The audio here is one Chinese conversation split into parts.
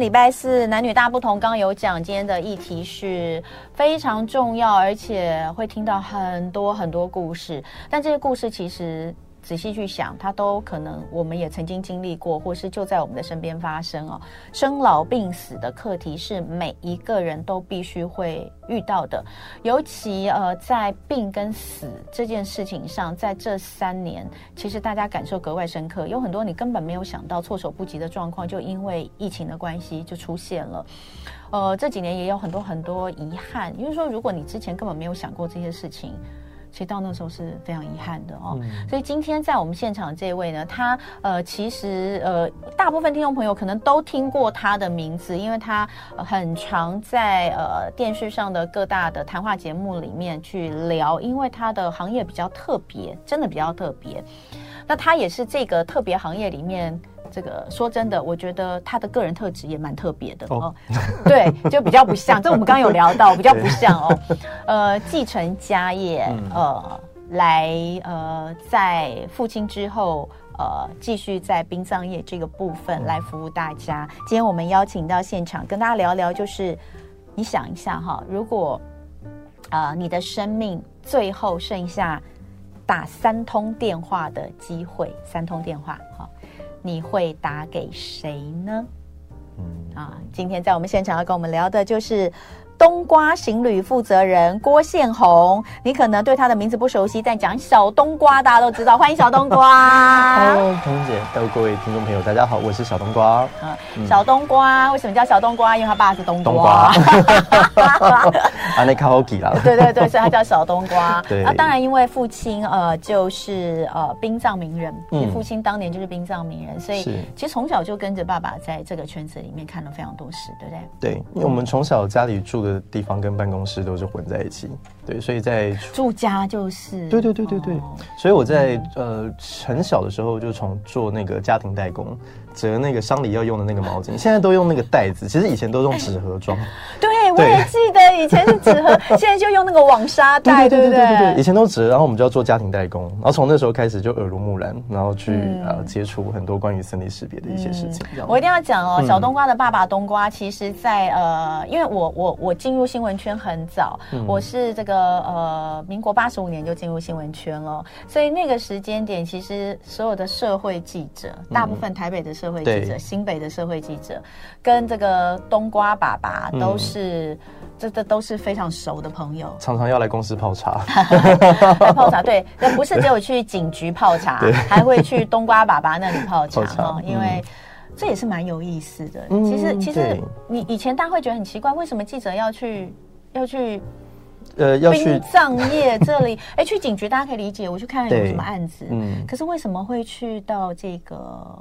礼拜四，男女大不同。刚刚有讲，今天的议题是非常重要，而且会听到很多很多故事。但这些故事其实。仔细去想，它都可能，我们也曾经经历过，或是就在我们的身边发生哦。生老病死的课题是每一个人都必须会遇到的，尤其呃，在病跟死这件事情上，在这三年，其实大家感受格外深刻。有很多你根本没有想到、措手不及的状况，就因为疫情的关系就出现了。呃，这几年也有很多很多遗憾，因为说如果你之前根本没有想过这些事情。其实到那时候是非常遗憾的哦，嗯、所以今天在我们现场这位呢，他呃其实呃大部分听众朋友可能都听过他的名字，因为他很常在呃电视上的各大的谈话节目里面去聊，因为他的行业比较特别，真的比较特别。那他也是这个特别行业里面。这个说真的，我觉得他的个人特质也蛮特别的哦。对，就比较不像，这我们刚刚有聊到，比较不像哦。呃，继承家业，呃，来呃，在父亲之后，呃，继续在殡葬业这个部分来服务大家。今天我们邀请到现场跟大家聊聊，就是你想一下哈，如果啊，呃，你的生命最后剩下打三通电话的机会，三通电话哈。你会打给谁呢？嗯啊，今天在我们现场要跟我们聊的就是。冬瓜行旅负责人郭宪鸿，你可能对他的名字不熟悉，但讲小冬瓜大家都知道。欢迎小冬瓜。Hello，彤姐，还有各位听众朋友，大家好，我是小冬瓜。嗯，小冬瓜为什么叫小冬瓜？因为他爸是冬瓜。啊，那卡好记了。对对对，所以他叫小冬瓜。对。啊，当然，因为父亲呃就是呃殡葬名人，嗯，父亲当年就是殡葬名人，所以其实从小就跟着爸爸在这个圈子里面看了非常多事，对不对？对，因为我们从小家里住的地方跟办公室都是混在一起，对，所以在住家就是，对对对对对，哦、所以我在呃很小的时候就从做那个家庭代工。折那个商里要用的那个毛巾，现在都用那个袋子，其实以前都用纸盒装。对，我也记得以前是纸盒，现在就用那个网纱袋，对对对对对。以前都纸，然后我们就要做家庭代工，然后从那时候开始就耳濡目染，然后去呃接触很多关于生离死别的一些事情。我一定要讲哦，小冬瓜的爸爸冬瓜，其实在呃，因为我我我进入新闻圈很早，我是这个呃民国八十五年就进入新闻圈了，所以那个时间点，其实所有的社会记者，大部分台北的社会记者，对。新北的社会记者，跟这个冬瓜爸爸都是，嗯、这这都是非常熟的朋友，常常要来公司泡茶，来 泡茶。对，那不是只有去警局泡茶，对还会去冬瓜爸爸那里泡茶哈，茶因为这也是蛮有意思的。嗯、其实，其实你以前大家会觉得很奇怪，为什么记者要去要去？呃，要去葬业这里，哎，去警局大家可以理解，我去看有什么案子。嗯，可是为什么会去到这个？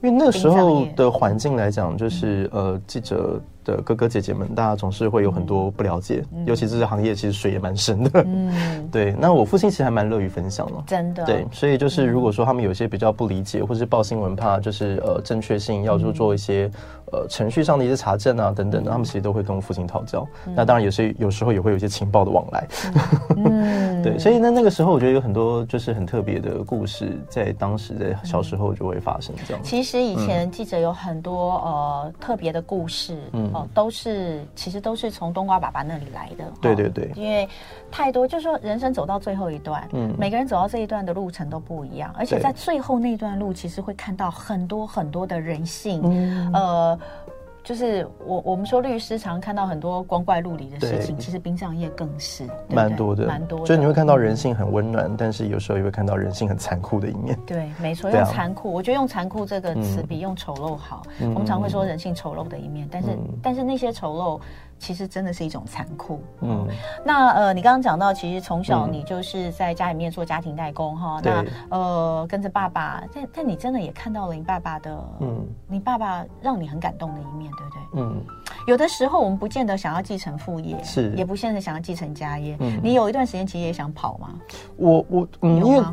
因为那时候的环境来讲，就是呃，记者。的哥哥姐姐们，大家总是会有很多不了解，嗯、尤其这个行业其实水也蛮深的。嗯，对。那我父亲其实还蛮乐于分享的，真的。对，所以就是如果说他们有些比较不理解，或是报新闻怕就是呃正确性，要就做一些呃程序上的一些查证啊等等的，他们其实都会跟我父亲讨教。嗯、那当然也是有时候也会有一些情报的往来。嗯，对。所以那那个时候，我觉得有很多就是很特别的故事，在当时在小时候就会发生这样。其实以前记者有很多呃特别的故事。嗯。哦，都是其实都是从冬瓜爸爸那里来的。对对对，因为太多，就是说人生走到最后一段，嗯，每个人走到这一段的路程都不一样，而且在最后那段路，其实会看到很多很多的人性，嗯、呃。就是我我们说律师常看到很多光怪陆离的事情，其实殡葬业更是蛮多的，蛮多的。所以你会看到人性很温暖，但是有时候也会看到人性很残酷的一面。对，没错，用残酷，我觉得用残酷这个词比用丑陋好。我们常会说人性丑陋的一面，但是但是那些丑陋。其实真的是一种残酷。嗯，那呃，你刚刚讲到，其实从小你就是在家里面做家庭代工哈。嗯、那呃，跟着爸爸，但但你真的也看到了你爸爸的，嗯，你爸爸让你很感动的一面，对不对？嗯。有的时候我们不见得想要继承父业，是也不见得想要继承家业。嗯，你有一段时间其实也想跑吗？我我嗯，因为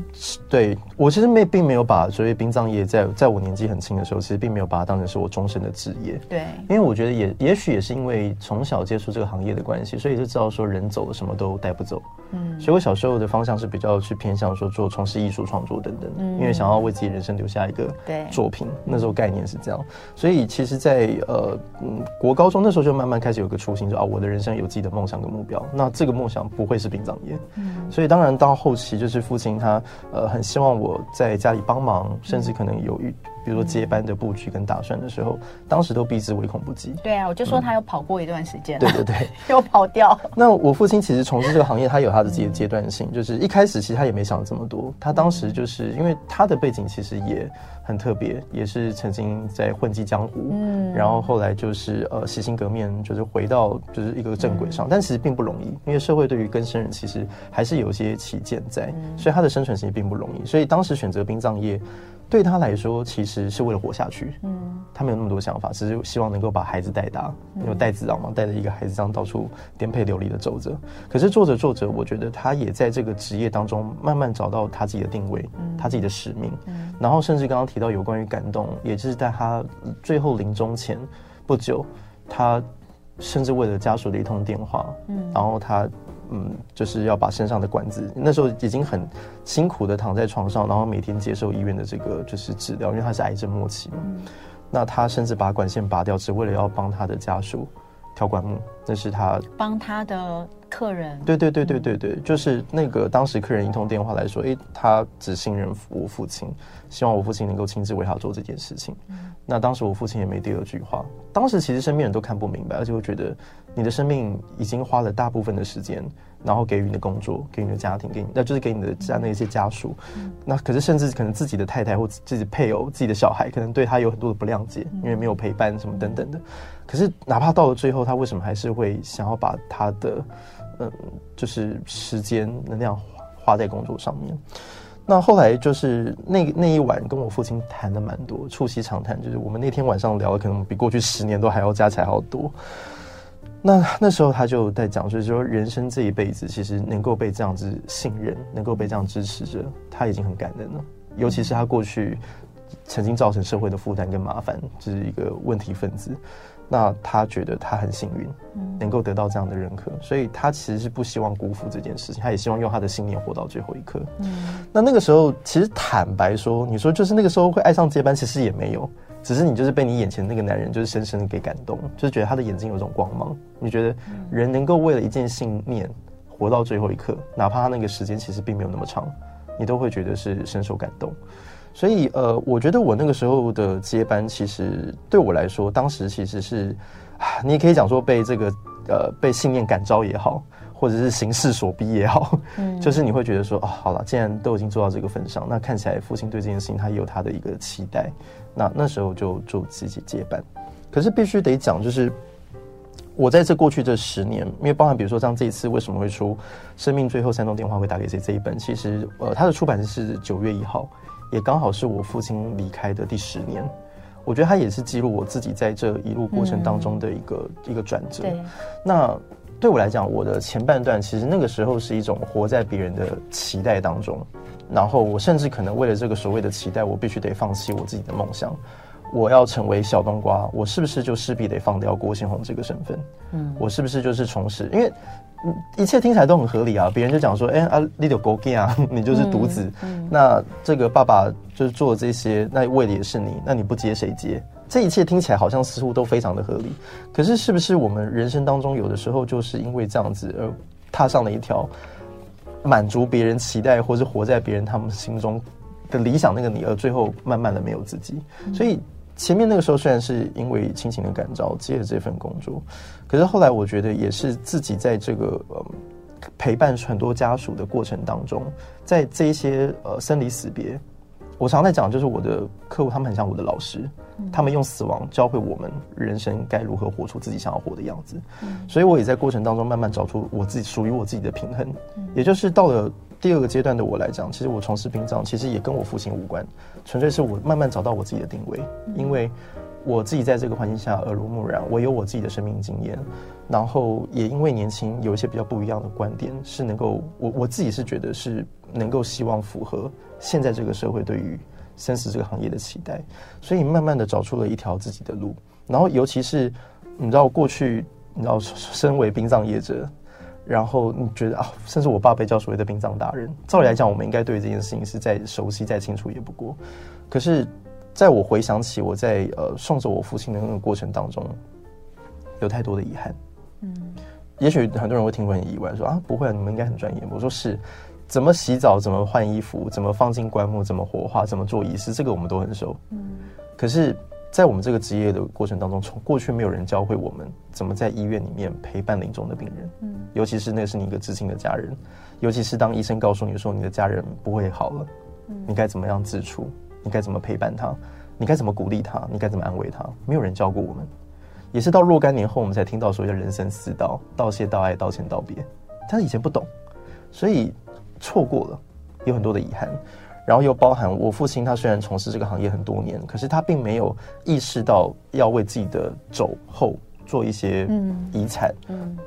对我其实没并没有把所谓殡葬业在在我年纪很轻的时候，其实并没有把它当成是我终身的职业。对，因为我觉得也也许也是因为从小。小接触这个行业的关系，所以就知道说人走了什么都带不走。嗯，所以我小时候的方向是比较去偏向说做从事艺术创作等等，嗯，因为想要为自己人生留下一个作品，那时候概念是这样。所以其实在，在呃嗯国高中那时候就慢慢开始有个初心，就啊我的人生有自己的梦想跟目标。那这个梦想不会是殡葬业，嗯，所以当然到后期就是父亲他呃很希望我在家里帮忙，甚至可能有遇。比如说接班的布局跟打算的时候，当时都避之唯恐不及。对啊，我就说他有跑过一段时间，对对对，又跑掉。那我父亲其实从事这个行业，他有他的自己的阶段性，就是一开始其实他也没想这么多，他当时就是因为他的背景其实也很特别，也是曾经在混迹江湖，嗯，然后后来就是呃洗心革面，就是回到就是一个正轨上，但其实并不容易，因为社会对于更生人其实还是有一些起见在，所以他的生存其实并不容易，所以当时选择殡葬业。对他来说，其实是为了活下去。嗯，他没有那么多想法，只是希望能够把孩子带大，因为带子郎嘛，带着一个孩子这样到处颠沛流离的走着。可是做着做着，我觉得他也在这个职业当中慢慢找到他自己的定位，他自己的使命。然后甚至刚刚提到有关于感动，也就是在他最后临终前不久，他甚至为了家属的一通电话，嗯，然后他。嗯，就是要把身上的管子，那时候已经很辛苦的躺在床上，然后每天接受医院的这个就是治疗，因为他是癌症末期嘛。嗯、那他甚至把管线拔掉，只为了要帮他的家属挑管木。那是他帮他的客人。对对对对对对，就是那个当时客人一通电话来说，诶，他只信任我父亲，希望我父亲能够亲自为他做这件事情。嗯、那当时我父亲也没第二句话。当时其实身边人都看不明白，而且会觉得。你的生命已经花了大部分的时间，然后给予你的工作，给你的家庭，给你，那就是给你的家那些家属。嗯、那可是甚至可能自己的太太或自己配偶、自己的小孩，可能对他有很多的不谅解，因为没有陪伴什么等等的。可是哪怕到了最后，他为什么还是会想要把他的嗯，就是时间能量花在工作上面？那后来就是那那一晚跟我父亲谈的蛮多，促膝长谈，就是我们那天晚上聊的可能比过去十年都还要加起来好多。那那时候他就在讲，就是说人生这一辈子，其实能够被这样子信任，能够被这样支持着，他已经很感恩了。尤其是他过去曾经造成社会的负担跟麻烦，就是一个问题分子。那他觉得他很幸运，能够得到这样的认可，所以他其实是不希望辜负这件事情，他也希望用他的信念活到最后一刻。嗯，那那个时候其实坦白说，你说就是那个时候会爱上接班，其实也没有。只是你就是被你眼前那个男人就是深深的给感动，就是觉得他的眼睛有种光芒。你觉得人能够为了一件信念活到最后一刻，哪怕他那个时间其实并没有那么长，你都会觉得是深受感动。所以呃，我觉得我那个时候的接班，其实对我来说，当时其实是，你也可以讲说被这个呃被信念感召也好。或者是形势所逼也好，嗯，就是你会觉得说，哦，好了，既然都已经做到这个份上，那看起来父亲对这件事情他也有他的一个期待，那那时候就就自己接班。可是必须得讲，就是我在这过去这十年，因为包含比如说像这一次为什么会出《生命最后三通电话会打给谁》这一本，其实呃，它的出版是九月一号，也刚好是我父亲离开的第十年。我觉得它也是记录我自己在这一路过程当中的一个、嗯、一个转折。对，那。对我来讲，我的前半段其实那个时候是一种活在别人的期待当中，然后我甚至可能为了这个所谓的期待，我必须得放弃我自己的梦想。我要成为小冬瓜，我是不是就势必得放掉郭先红这个身份？嗯，我是不是就是从事？因为一切听起来都很合理啊。别人就讲说：“哎啊，你就狗干啊，你就是独子。嗯”嗯，那这个爸爸就是做这些，那为的也是你，那你不接谁接？这一切听起来好像似乎都非常的合理，可是是不是我们人生当中有的时候就是因为这样子而踏上了一条满足别人期待，或是活在别人他们心中的理想那个你，而最后慢慢的没有自己。所以前面那个时候虽然是因为亲情的感召接了这份工作，可是后来我觉得也是自己在这个呃陪伴很多家属的过程当中，在这一些呃生离死别。我常在讲，就是我的客户，他们很像我的老师，他们用死亡教会我们人生该如何活出自己想要活的样子。所以我也在过程当中慢慢找出我自己属于我自己的平衡。也就是到了第二个阶段的我来讲，其实我从事殡葬，其实也跟我父亲无关，纯粹是我慢慢找到我自己的定位，因为我自己在这个环境下耳濡目染，我有我自己的生命经验，然后也因为年轻有一些比较不一样的观点，是能够我我自己是觉得是能够希望符合。现在这个社会对于生死这个行业的期待，所以慢慢的找出了一条自己的路。然后，尤其是你知道过去你知道，身为殡葬业者，然后你觉得啊，甚至我爸被叫所谓的殡葬达人，照理来讲，我们应该对这件事情是再熟悉、再清楚也不过。可是，在我回想起我在呃送走我父亲的那个过程当中，有太多的遗憾。嗯，也许很多人会听会很意外，说啊，不会，啊你们应该很专业。我说是，怎么洗澡，怎么换衣服，怎么放进棺木，怎么火化，怎么做仪式，这个我们都很熟。嗯，可是。在我们这个职业的过程当中，从过去没有人教会我们怎么在医院里面陪伴临终的病人，嗯，尤其是那是你一个至亲的家人，尤其是当医生告诉你说你的家人不会好了，嗯，你该怎么样自处？你该怎么陪伴他？你该怎么鼓励他？你该怎么安慰他？没有人教过我们，也是到若干年后我们才听到所谓的人生四道：道谢、道爱、道歉、道别。但是以前不懂，所以错过了，有很多的遗憾。然后又包含我父亲，他虽然从事这个行业很多年，可是他并没有意识到要为自己的走后做一些遗产、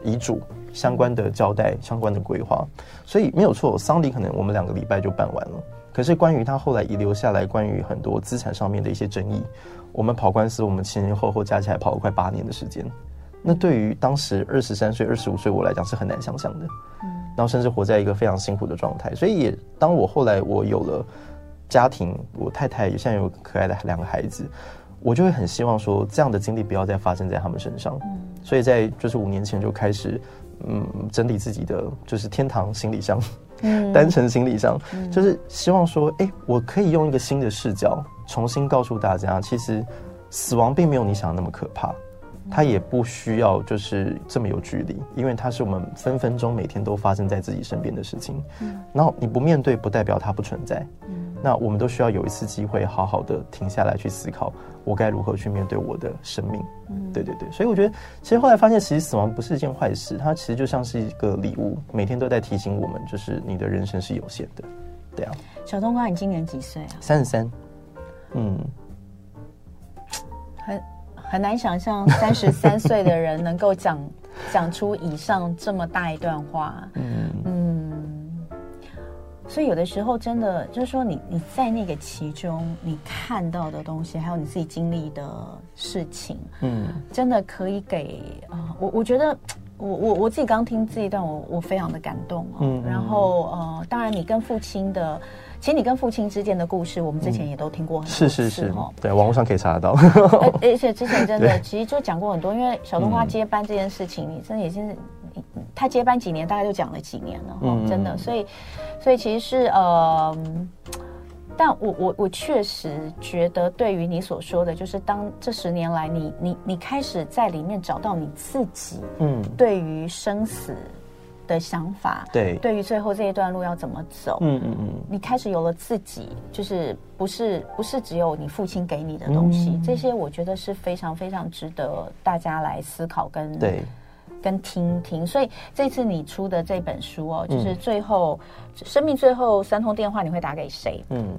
遗嘱相关的交代、相关的规划。所以没有错，丧礼可能我们两个礼拜就办完了。可是关于他后来遗留下来关于很多资产上面的一些争议，我们跑官司，我们前前后后加起来跑了快八年的时间。那对于当时二十三岁、二十五岁我来讲是很难想象的。然后甚至活在一个非常辛苦的状态，所以也当我后来我有了家庭，我太太也现在有可爱的两个孩子，我就会很希望说这样的经历不要再发生在他们身上。嗯，所以在就是五年前就开始，嗯，整理自己的就是天堂行李箱，嗯，单程行李箱，就是希望说，哎，我可以用一个新的视角重新告诉大家，其实死亡并没有你想的那么可怕。他也不需要就是这么有距离，因为它是我们分分钟每天都发生在自己身边的事情。嗯，然后你不面对，不代表它不存在。嗯，那我们都需要有一次机会，好好的停下来去思考，我该如何去面对我的生命。嗯，对对对，所以我觉得，其实后来发现，其实死亡不是一件坏事，它其实就像是一个礼物，每天都在提醒我们，就是你的人生是有限的。对啊，小冬瓜，你今年几岁啊？三十三。嗯，很。很难想象三十三岁的人能够讲讲出以上这么大一段话。嗯嗯，所以有的时候真的就是说你，你你在那个其中，你看到的东西，还有你自己经历的事情，嗯，真的可以给啊、呃，我我觉得我我我自己刚听这一段，我我非常的感动哦。嗯，然后呃，当然你跟父亲的。其实你跟父亲之间的故事，我们之前也都听过很多次，嗯、是是是，对，网络上可以查得到。而且之前真的，其实就讲过很多。因为小冬花接班这件事情，嗯、你真的已经是他接班几年，大概就讲了几年了，嗯、真的。所以，所以其实是呃，但我我我确实觉得，对于你所说的，就是当这十年来你，你你你开始在里面找到你自己，嗯，对于生死。的想法，对，对于最后这一段路要怎么走，嗯嗯嗯，你开始有了自己，就是不是不是只有你父亲给你的东西，嗯、这些我觉得是非常非常值得大家来思考跟对跟听听。所以这次你出的这本书哦，就是最后、嗯、生命最后三通电话，你会打给谁？嗯，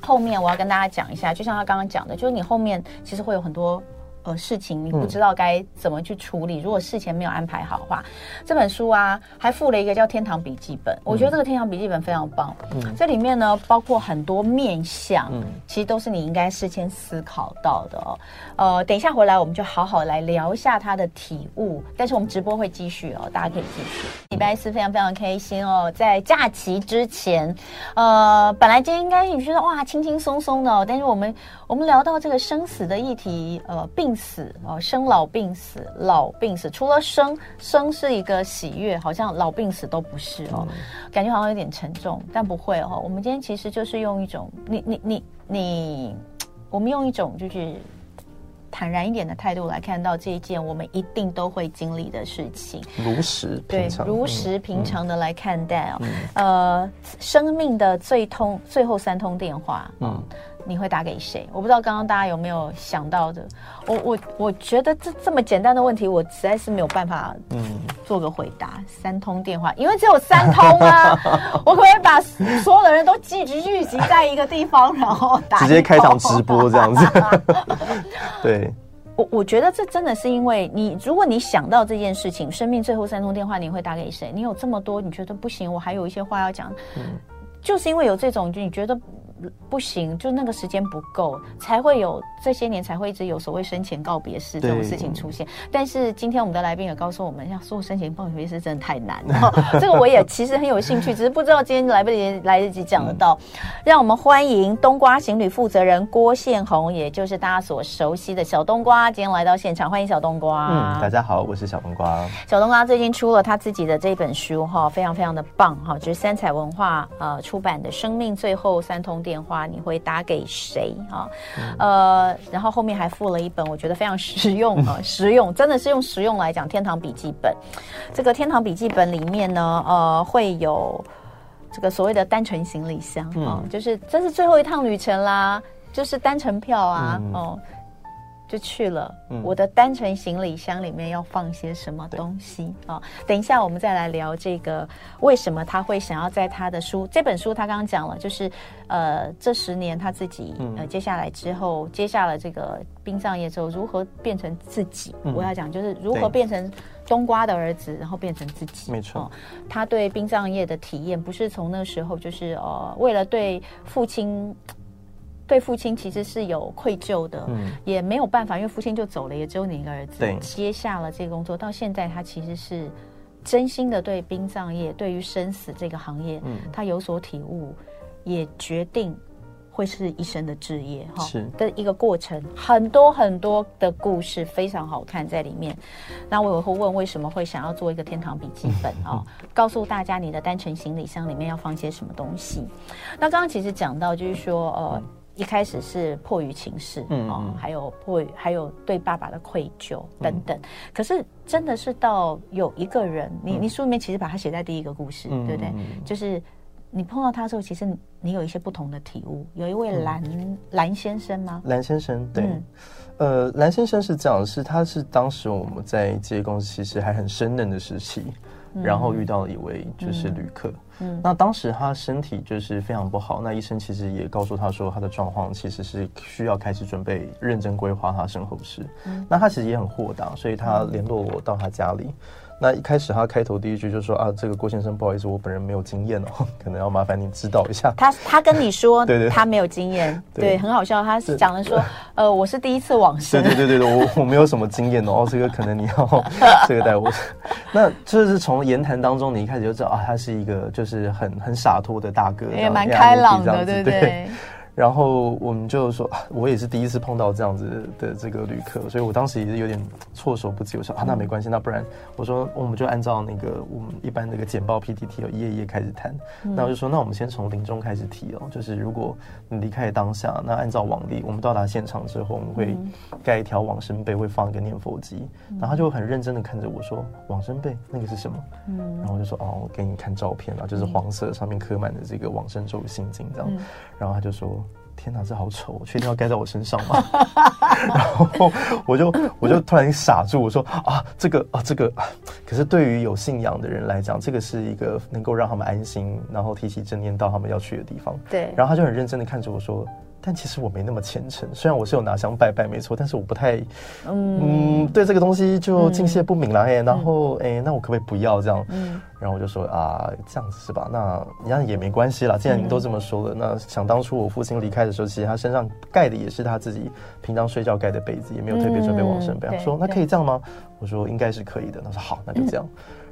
后面我要跟大家讲一下，就像他刚刚讲的，就是你后面其实会有很多。呃，事情你不知道该怎么去处理，嗯、如果事前没有安排好的话，这本书啊还附了一个叫《天堂笔记本》，嗯、我觉得这个《天堂笔记本》非常棒。嗯，这里面呢包括很多面相，嗯，其实都是你应该事先思考到的哦。呃，等一下回来我们就好好来聊一下他的体悟，但是我们直播会继续哦，大家可以继续。礼拜四非常非常开心哦，在假期之前，呃，本来今天应该你觉得哇轻轻松松的哦，但是我们我们聊到这个生死的议题，呃，病。死哦，生老病死，老病死，除了生生是一个喜悦，好像老病死都不是哦，嗯、感觉好像有点沉重，但不会哦。我们今天其实就是用一种你你你你，我们用一种就是坦然一点的态度来看到这一件我们一定都会经历的事情，如实平常，对，如实平常的来看待哦。嗯、呃，生命的最通最后三通电话，嗯。你会打给谁？我不知道刚刚大家有没有想到的。我我我觉得这这么简单的问题，我实在是没有办法嗯做个回答。嗯、三通电话，因为只有三通啊，我可不可以把所有的人都聚集聚集在一个地方，然后打直接开场直播这样子。对，我我觉得这真的是因为你，如果你想到这件事情，生命最后三通电话，你会打给谁？你有这么多，你觉得不行，我还有一些话要讲，嗯、就是因为有这种，就你觉得。不行，就那个时间不够，才会有这些年才会一直有所谓生前告别式这种事情出现。但是今天我们的来宾也告诉我们，要做生前告别式真的太难了。这个我也其实很有兴趣，只是不知道今天来不及来得及讲得到。嗯、让我们欢迎冬瓜行旅负责人郭宪鸿，也就是大家所熟悉的小冬瓜，今天来到现场，欢迎小冬瓜。嗯，大家好，我是小冬瓜。小冬瓜最近出了他自己的这本书哈，非常非常的棒哈，就是三彩文化呃出版的《生命最后三通电话》，你会打给谁啊？呃，然后后面还附了一本我觉得非常实用啊，实用真的是用实用来讲，《天堂笔记本》。这个《天堂笔记本》里面呢，呃，会有这个所谓的单程行李箱啊，就是这是最后一趟旅程啦，就是单程票啊，哦。就去了，我的单程行李箱里面要放些什么东西啊？等一下我们再来聊这个，为什么他会想要在他的书这本书，他刚刚讲了，就是呃，这十年他自己呃接下来之后，接下了这个殡葬业之后，如何变成自己？我要讲就是如何变成冬瓜的儿子，然后变成自己。没错，他对殡葬业的体验不是从那时候，就是呃，为了对父亲。对父亲其实是有愧疚的，嗯，也没有办法，因为父亲就走了，也只有你一个儿子，对，接下了这个工作。到现在，他其实是真心的对殡葬业，对于生死这个行业，嗯，他有所体悟，也决定会是一生的志业，哈，是的一个过程。很多很多的故事非常好看在里面。那我也会问，为什么会想要做一个天堂笔记本 啊？告诉大家你的单程行李箱里面要放些什么东西。那刚刚其实讲到，就是说，呃。一开始是迫于情势，嗯，嗯，还有迫于还有对爸爸的愧疚等等。嗯、可是真的是到有一个人，你你书里面其实把它写在第一个故事，嗯、对不对？就是你碰到他的时候，其实你有一些不同的体悟。有一位蓝蓝、嗯、先生吗？蓝先生，对，嗯、呃，蓝先生是这样，是他是当时我们在这公司其实还很生嫩的时期。然后遇到了一位就是旅客，那当时他身体就是非常不好，那医生其实也告诉他说他的状况其实是需要开始准备认真规划他身后事，嗯，那他其实也很豁达，所以他联络我到他家里。那一开始他开头第一句就说啊，这个郭先生不好意思，我本人没有经验哦，可能要麻烦您指导一下。他他跟你说，对对，他没有经验，对，很好笑。他讲的说，呃，我是第一次往生，对对对对，我我没有什么经验哦，这个可能你要这个带我。那这是从言谈当中，你一开始就知道啊，他是一个就是很很洒脱的大哥，也蛮开朗的，对不对？然后我们就说，我也是第一次碰到这样子的这个旅客，所以我当时也是有点措手不及。我说啊，那没关系，那不然我说我们就按照那个我们一般那个简报 PPT 一页一页开始谈。嗯、那我就说，那我们先从临终开始提哦，就是如果你离开当下，那按照往例，我们到达现场之后，我们会盖一条往生被，会放一个念佛机。嗯、然后他就很认真的看着我说，往生被那个是什么？嗯，然后我就说哦，我给你看照片啊，就是黄色上面刻满的这个往生咒心经这样。嗯、然后他就说。天哪，这好丑！确定要盖在我身上吗？然后我就我就突然傻住，我说啊，这个啊，这个，可是对于有信仰的人来讲，这个是一个能够让他们安心，然后提起正念到他们要去的地方。对。然后他就很认真的看着我说。但其实我没那么虔诚，虽然我是有拿香拜拜没错，但是我不太，嗯，嗯对这个东西就敬谢不敏了哎，嗯、然后哎、欸，那我可不可以不要这样？嗯，然后我就说啊，这样子是吧？那你这样也没关系啦，既然您都这么说了，嗯、那想当初我父亲离开的时候，其实他身上盖的也是他自己平常睡觉盖的被子，也没有特别准备往生被。他、嗯、说那可以这样吗？我说应该是可以的。他说好，那就这样。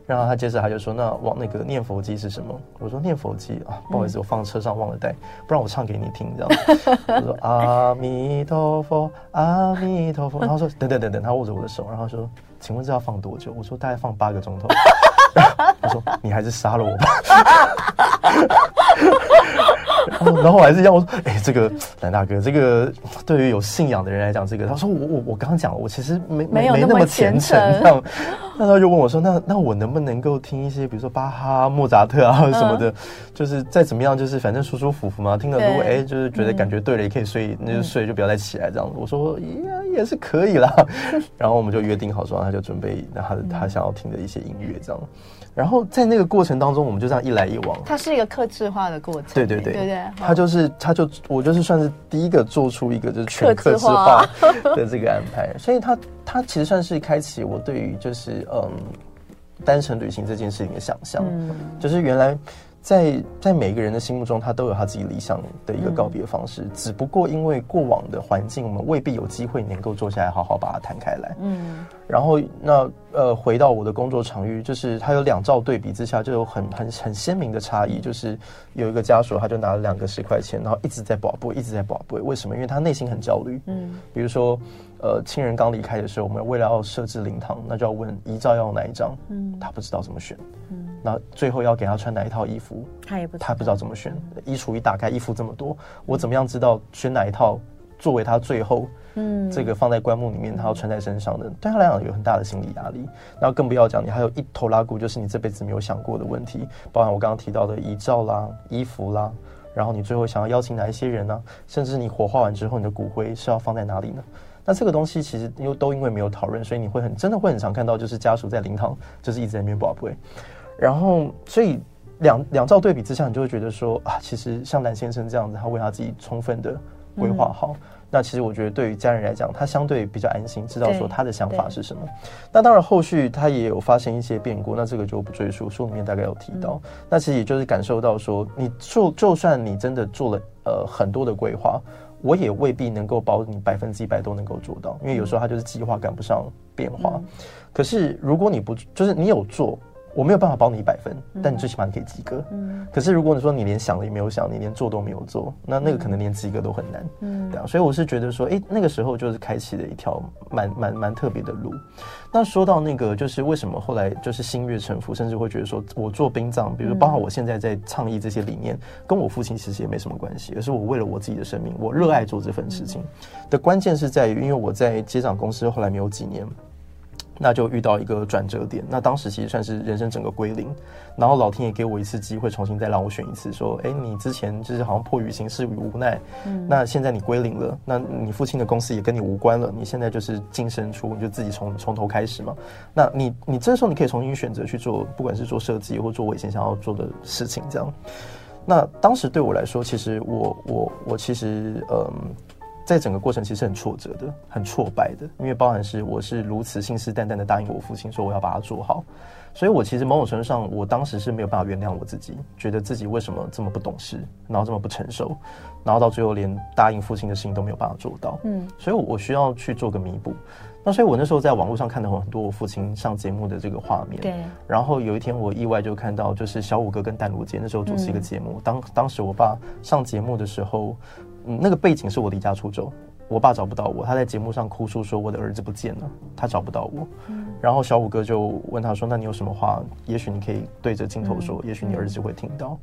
嗯然后他接着他就说：“那往那个念佛机是什么？”我说：“念佛机啊，不好意思，我放车上忘了带，不然我唱给你听，这样。”我说：“阿弥陀佛，阿弥陀佛。”然后说：“等等等等。”他握着我的手，然后说：“请问这要放多久？”我说：“大概放八个钟头。” 他说：“你还是杀了我吧。” 然后我还是一样，我说：“哎、欸，这个蓝大哥，这个对于有信仰的人来讲，这个他说我我我刚刚讲了，我其实没没没那么虔诚。这样，那他就问我说：那那我能不能够听一些，比如说巴哈、莫扎特啊 什么的，嗯、就是再怎么样，就是反正舒舒服服嘛。听了如果哎，就是觉得感觉对了，也可以睡，那就睡，就不要再起来这样子。我说也也是可以啦。然后我们就约定好说，他就准备他他想要听的一些音乐这样。然后在那个过程当中，我们就这样一来一往。它是一个克制化的过程。对对对对对。他就是，他就我就是算是第一个做出一个就是全克制化的这个安排，所以它它其实算是开启我对于就是嗯单程旅行这件事情的想象，就是原来在在每个人的心目中，他都有他自己理想的一个告别方式。嗯、只不过因为过往的环境，我们未必有机会能够坐下来好好把它谈开来。嗯，然后那呃，回到我的工作场域，就是他有两照对比之下，就有很很很鲜明的差异。就是有一个家属，他就拿了两个十块钱，然后一直在宝贝，一直在宝贝。为什么？因为他内心很焦虑。嗯，比如说呃，亲人刚离开的时候，我们为了要设置灵堂，那就要问遗照要哪一张。嗯，他不知道怎么选。嗯。那最后要给他穿哪一套衣服，他也不他不知道怎么选。衣橱一打开，衣服这么多，我怎么样知道选哪一套作为他最后嗯这个放在棺木里面他要穿在身上的？对他来讲有很大的心理压力。然后更不要讲，你还有一头拉骨，就是你这辈子没有想过的问题，包含我刚刚提到的遗照啦、衣服啦，然后你最后想要邀请哪一些人呢、啊？甚至你火化完之后，你的骨灰是要放在哪里呢？那这个东西其实又都因为没有讨论，所以你会很真的会很常看到，就是家属在灵堂就是一直在那边宝贝。然后，所以两两照对比之下，你就会觉得说啊，其实像蓝先生这样子，他为他自己充分的规划好。嗯、那其实我觉得，对于家人来讲，他相对比较安心，知道说他的想法是什么。那当然，后续他也有发生一些变故，那这个就不赘述。书里面大概有提到。嗯、那其实也就是感受到说，你就就算你真的做了呃很多的规划，我也未必能够保证你百分之一百都能够做到，因为有时候他就是计划赶不上变化。嗯、可是如果你不，就是你有做。我没有办法保你一百分，但你最起码你可以及格。嗯，可是如果你说你连想了也没有想，你连做都没有做，那那个可能连及格都很难。嗯，对啊，所以我是觉得说，哎，那个时候就是开启了一条蛮蛮蛮特别的路。那说到那个，就是为什么后来就是心悦诚服，甚至会觉得说我做殡葬，比如说包括我现在在倡议这些理念，跟我父亲其实也没什么关系，而是我为了我自己的生命，我热爱做这份事情。的关键是在于，因为我在接掌公司后来没有几年。那就遇到一个转折点，那当时其实算是人生整个归零，然后老天爷给我一次机会，重新再让我选一次，说，哎，你之前就是好像迫于形势与无奈，嗯，那现在你归零了，那你父亲的公司也跟你无关了，你现在就是净身出，你就自己从从头开始嘛，那你你这时候你可以重新选择去做，不管是做设计或做我以前想要做的事情，这样，那当时对我来说，其实我我我其实嗯。在整个过程其实很挫折的，很挫败的，因为包含是我是如此信誓旦旦的答应我父亲说我要把它做好，所以我其实某种程度上，我当时是没有办法原谅我自己，觉得自己为什么这么不懂事，然后这么不成熟，然后到最后连答应父亲的事情都没有办法做到，嗯，所以我需要去做个弥补。那所以我那时候在网络上看到很多我父亲上节目的这个画面，对，然后有一天我意外就看到就是小五哥跟淡如姐那时候主持一个节目，当当时我爸上节目的时候。嗯，那个背景是我离家出走，我爸找不到我，他在节目上哭诉说我的儿子不见了，他找不到我。嗯，然后小五哥就问他说：“那你有什么话？也许你可以对着镜头说，也许你儿子会听到。”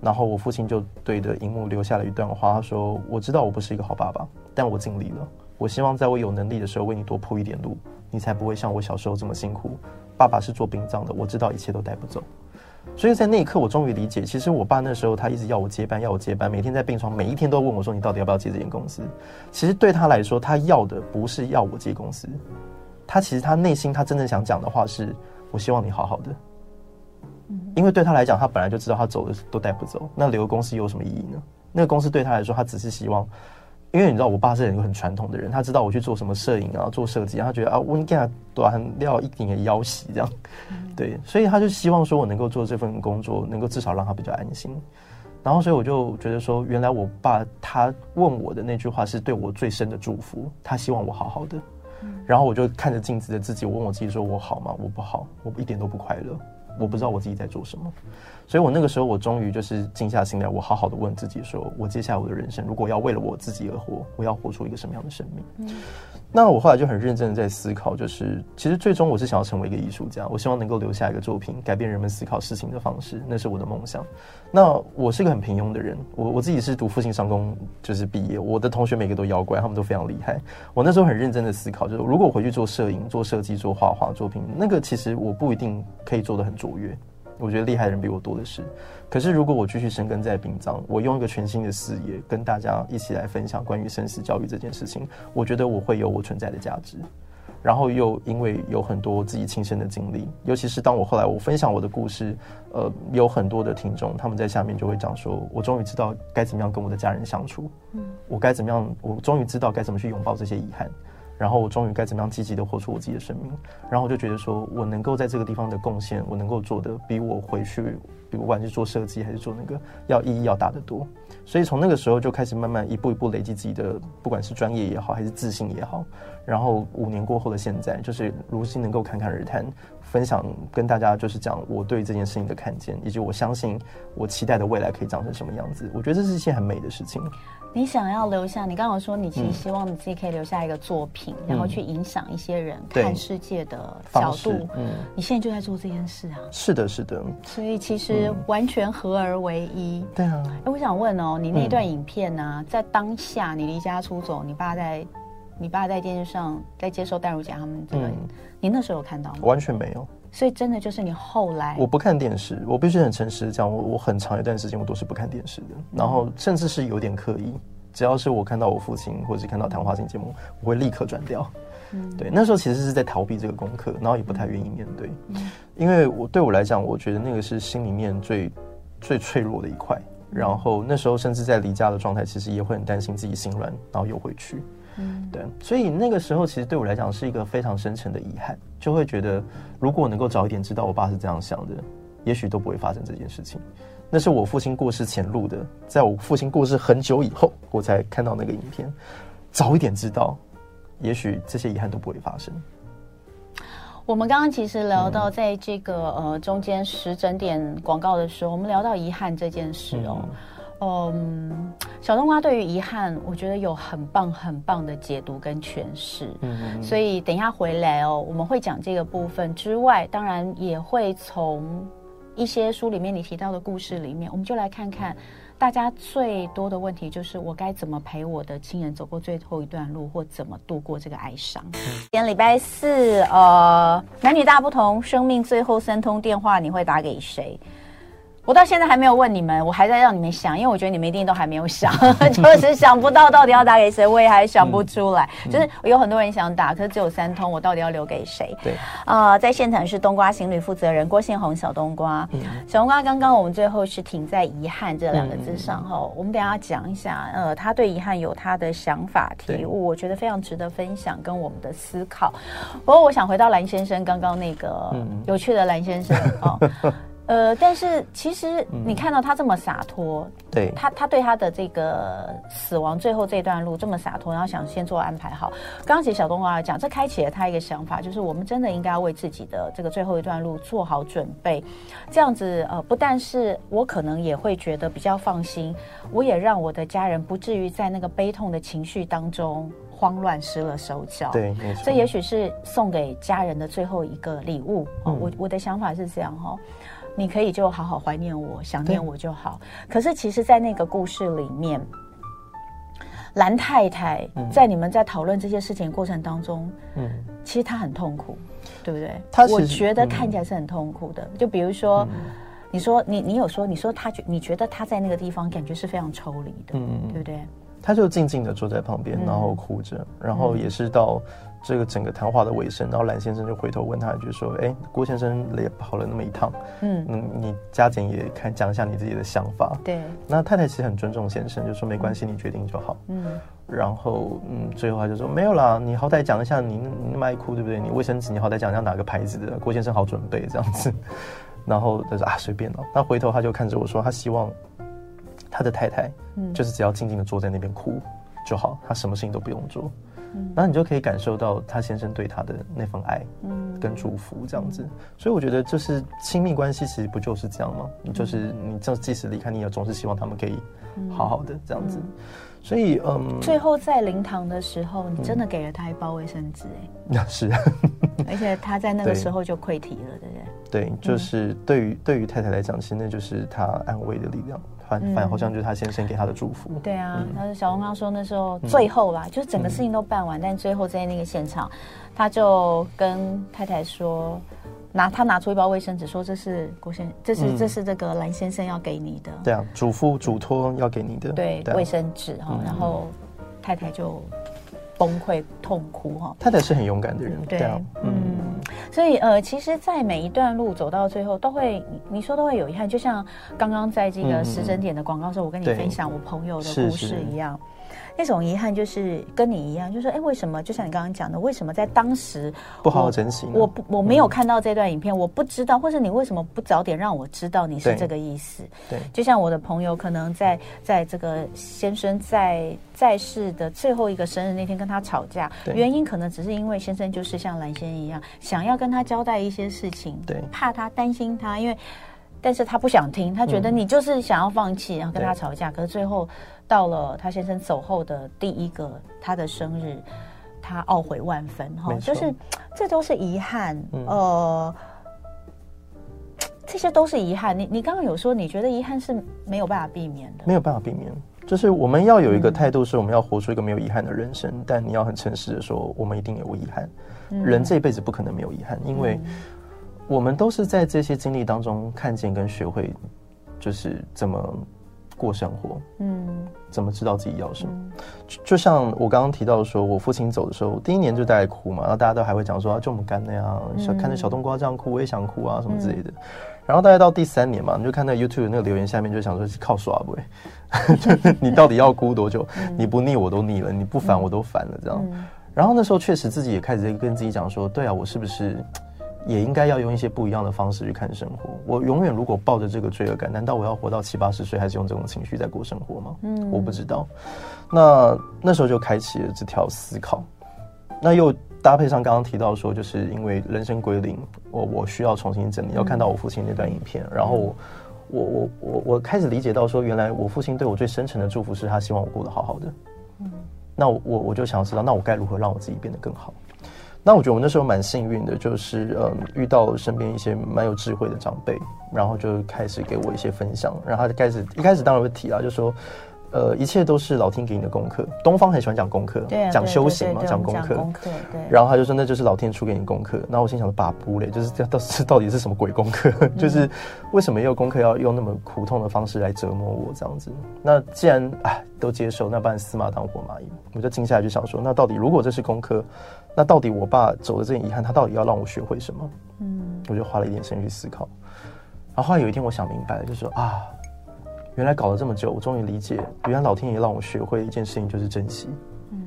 然后我父亲就对着荧幕留下了一段话，他说：“我知道我不是一个好爸爸，但我尽力了。我希望在我有能力的时候为你多铺一点路，你才不会像我小时候这么辛苦。爸爸是做殡葬的，我知道一切都带不走。”所以在那一刻，我终于理解，其实我爸那时候他一直要我接班，要我接班，每天在病床，每一天都问我说：“你到底要不要接这间公司？”其实对他来说，他要的不是要我接公司，他其实他内心他真正想讲的话是：“我希望你好好的。”因为对他来讲，他本来就知道他走的都带不走，那留公司有什么意义呢？那个公司对他来说，他只是希望。因为你知道，我爸是一个很传统的人，他知道我去做什么摄影啊，做设计，他觉得啊，我应该短料一点的要挟这样，对，所以他就希望说我能够做这份工作，能够至少让他比较安心。然后，所以我就觉得说，原来我爸他问我的那句话是对我最深的祝福，他希望我好好的。然后我就看着镜子的自己，我问我自己说：我好吗？我不好，我一点都不快乐。我不知道我自己在做什么，所以我那个时候，我终于就是静下心来，我好好的问自己说：我接下来我的人生，如果要为了我自己而活，我要活出一个什么样的生命？嗯，那我后来就很认真的在思考，就是其实最终我是想要成为一个艺术家，我希望能够留下一个作品，改变人们思考事情的方式，那是我的梦想。那我是一个很平庸的人，我我自己是读复兴商工就是毕业，我的同学每个都妖怪，他们都非常厉害。我那时候很认真的思考，就是如果我回去做摄影、做设计、做画画作品，那个其实我不一定可以做的很。卓越，我觉得厉害的人比我多的是。可是如果我继续深耕在殡葬，我用一个全新的视野跟大家一起来分享关于生死教育这件事情，我觉得我会有我存在的价值。然后又因为有很多自己亲身的经历，尤其是当我后来我分享我的故事，呃，有很多的听众他们在下面就会讲说，我终于知道该怎么样跟我的家人相处，嗯，我该怎么样，我终于知道该怎么去拥抱这些遗憾。然后我终于该怎么样积极的活出我自己的生命，然后我就觉得说，我能够在这个地方的贡献，我能够做的比我回去比不管是做设计还是做那个，要意义要大得多。所以从那个时候就开始慢慢一步一步累积自己的，不管是专业也好，还是自信也好。然后五年过后的现在，就是如今能够侃侃而谈，分享跟大家就是讲我对这件事情的看见，以及我相信我期待的未来可以长成什么样子。我觉得这是一件很美的事情。你想要留下，你刚刚说你其实希望你自己可以留下一个作品，嗯、然后去影响一些人看世界的角度。嗯，你现在就在做这件事啊。是的，是的。所以其实完全合而为一。嗯、对啊。哎，我想问哦，你那段影片呢、啊，嗯、在当下你离家出走，你爸在，你爸在电视上在接受戴如姐他们这个，嗯、你那时候有看到吗？完全没有。所以真的就是你后来，我不看电视，我必须很诚实的讲，我我很长一段时间我都是不看电视的，然后甚至是有点刻意。只要是我看到我父亲，或者是看到谈话性节目，我会立刻转掉。嗯，对，那时候其实是在逃避这个功课，然后也不太愿意面对。嗯，因为我对我来讲，我觉得那个是心里面最最脆弱的一块。然后那时候甚至在离家的状态，其实也会很担心自己心软，然后又回去。嗯，对，所以那个时候其实对我来讲是一个非常深沉的遗憾，就会觉得如果能够早一点知道我爸是这样想的，也许都不会发生这件事情。那是我父亲过世前录的，在我父亲过世很久以后，我才看到那个影片。早一点知道，也许这些遗憾都不会发生。我们刚刚其实聊到，在这个、嗯、呃中间十整点广告的时候，我们聊到遗憾这件事哦。嗯，嗯，小冬瓜对于遗憾，我觉得有很棒很棒的解读跟诠释。嗯，嗯，所以等一下回来哦，我们会讲这个部分之外，当然也会从。一些书里面你提到的故事里面，我们就来看看大家最多的问题，就是我该怎么陪我的亲人走过最后一段路，或怎么度过这个哀伤。今天礼拜四，呃，男女大不同，生命最后三通电话，你会打给谁？我到现在还没有问你们，我还在让你们想，因为我觉得你们一定都还没有想，就是想不到到底要打给谁，我也还想不出来。嗯、就是有很多人想打，可是只有三通，我到底要留给谁？对，啊、呃，在现场是冬瓜行旅负责人郭信宏小冬瓜。嗯、小冬瓜，刚刚我们最后是停在遗憾这两个字上哈，嗯、我们等一下讲一下，呃，他对遗憾有他的想法体悟，我觉得非常值得分享跟我们的思考。不过我想回到蓝先生刚刚那个有趣的蓝先生啊。哦 呃，但是其实你看到他这么洒脱，嗯、对他，他对他的这个死亡最后这段路这么洒脱，然后想先做安排好。刚刚其实小冬瓜讲，这开启了他一个想法，就是我们真的应该要为自己的这个最后一段路做好准备。这样子，呃，不但是我可能也会觉得比较放心，我也让我的家人不至于在那个悲痛的情绪当中慌乱失了手脚。对，这也许是送给家人的最后一个礼物。哦，我我的想法是这样哈、哦。你可以就好好怀念我，想念我就好。可是，其实，在那个故事里面，蓝太太在你们在讨论这些事情过程当中，嗯，其实她很痛苦，对不对？她我觉得看起来是很痛苦的。嗯、就比如说，嗯、你说你你有说，你说她觉你觉得她在那个地方感觉是非常抽离的，嗯，对不对？她就静静的坐在旁边，然后哭着，嗯、然后也是到。这个整个谈话的尾声，然后蓝先生就回头问他一句说：“哎，郭先生也跑了那么一趟，嗯嗯，你加减也看讲一下你自己的想法。”对。那太太其实很尊重先生，就说：“没关系，你决定就好。”嗯。然后嗯，最后他就说：“没有啦，你好歹讲一下你，你那么爱哭，对不对？你卫生纸你好歹讲一下哪个牌子的，郭先生好准备这样子。”然后他说：“啊，随便了。”那回头他就看着我说：“他希望他的太太，嗯，就是只要静静的坐在那边哭就好，他什么事情都不用做。”然后你就可以感受到他先生对他的那份爱，嗯，跟祝福这样子。所以我觉得，就是亲密关系其实不就是这样吗？你就是你，这即使离开，你也总是希望他们可以好好的这样子。所以，嗯，最后在灵堂的时候，你真的给了他一包卫生纸，哎，那 是，而且他在那个时候就溃堤了，对不对？对，就是对于对于太太来讲，其实那就是他安慰的力量。反反好像就是他先生给他的祝福。嗯、对啊，他说小红刚说那时候最后啦，嗯、就是整个事情都办完，嗯、但最后在那个现场，他就跟太太说，拿他拿出一包卫生纸，说这是郭先，这是、嗯、这是这个蓝先生要给你的。对啊，嘱咐嘱托要给你的。对，卫、啊、生纸哈，然后太太就。崩溃痛哭哈，太太是很勇敢的人，对，对啊、嗯，所以呃，其实，在每一段路走到最后，都会你说都会有遗憾，就像刚刚在这个时针点的广告时候，我跟你分享我朋友的故事一样。那种遗憾就是跟你一样，就是说，哎，为什么？就像你刚刚讲的，为什么在当时不好好珍惜？我不，我没有看到这段影片，嗯、我不知道，或是你为什么不早点让我知道你是这个意思？对，就像我的朋友，可能在在这个先生在在世的最后一个生日那天跟他吵架，原因可能只是因为先生就是像蓝先生一样，想要跟他交代一些事情，对，怕他担心他，因为。但是他不想听，他觉得你就是想要放弃，嗯、然后跟他吵架。可是最后到了他先生走后的第一个他的生日，他懊悔万分哈，就是这都是遗憾。嗯、呃，这些都是遗憾。你你刚刚有说，你觉得遗憾是没有办法避免的，没有办法避免。就是我们要有一个态度，是我们要活出一个没有遗憾的人生。嗯、但你要很诚实的说，我们一定有遗憾。嗯、人这一辈子不可能没有遗憾，因为。我们都是在这些经历当中看见跟学会，就是怎么过生活，嗯，怎么知道自己要什么。嗯、就像我刚刚提到说，我父亲走的时候，第一年就大概哭嘛，然后大家都还会讲说啊，就我们干的呀，小看着小冬瓜这样哭，我也想哭啊，什么之类的。嗯、然后大概到第三年嘛，你就看那 YouTube 那个留言下面就想说，靠耍不？就 你到底要哭多久？嗯、你不腻我都腻了，你不烦我都烦了，这样。嗯、然后那时候确实自己也开始跟自己讲说，对啊，我是不是？也应该要用一些不一样的方式去看生活。我永远如果抱着这个罪恶感，难道我要活到七八十岁还是用这种情绪在过生活吗？嗯，我不知道。那那时候就开启了这条思考。那又搭配上刚刚提到说，就是因为人生归零，我我需要重新整理。要看到我父亲那段影片，然后我我我我我开始理解到说，原来我父亲对我最深沉的祝福是他希望我过得好好的。嗯，那我我就想要知道，那我该如何让我自己变得更好？那我觉得我那时候蛮幸运的，就是嗯，遇到身边一些蛮有智慧的长辈，然后就开始给我一些分享，然后他就开始一开始当然会提啊，就说。呃，一切都是老天给你的功课。东方很喜欢讲功课，讲修行嘛，讲功课。功课，对。然后他就说，那就是老天出给你功课。然后我心想说，把不嘞，就是这到是到底是什么鬼功课？嗯、就是为什么要功课要用那么苦痛的方式来折磨我这样子？那既然哎都接受，那不然死马当活马医。我就静下来就想说，那到底如果这是功课，那到底我爸走的这点遗憾，他到底要让我学会什么？嗯，我就花了一点时间去思考。然后后来有一天，我想明白了，就说啊。原来搞了这么久，我终于理解，原来老天爷让我学会一件事情，就是珍惜。嗯，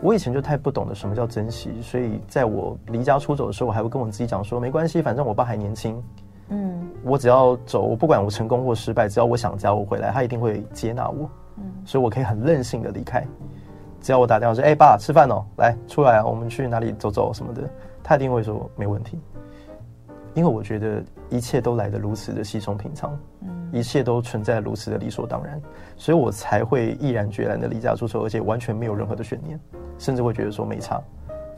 我以前就太不懂得什么叫珍惜，所以在我离家出走的时候，我还会跟我自己讲说，没关系，反正我爸还年轻。嗯，我只要走，我不管我成功或失败，只要我想家，我回来，他一定会接纳我。嗯，所以我可以很任性的离开，只要我打电话说，哎，爸，吃饭哦，来出来啊，我们去哪里走走什么的，他一定会说没问题。因为我觉得一切都来得如此的稀松平常，嗯，一切都存在如此的理所当然，所以我才会毅然决然的离家出走，而且完全没有任何的悬念，甚至会觉得说没差，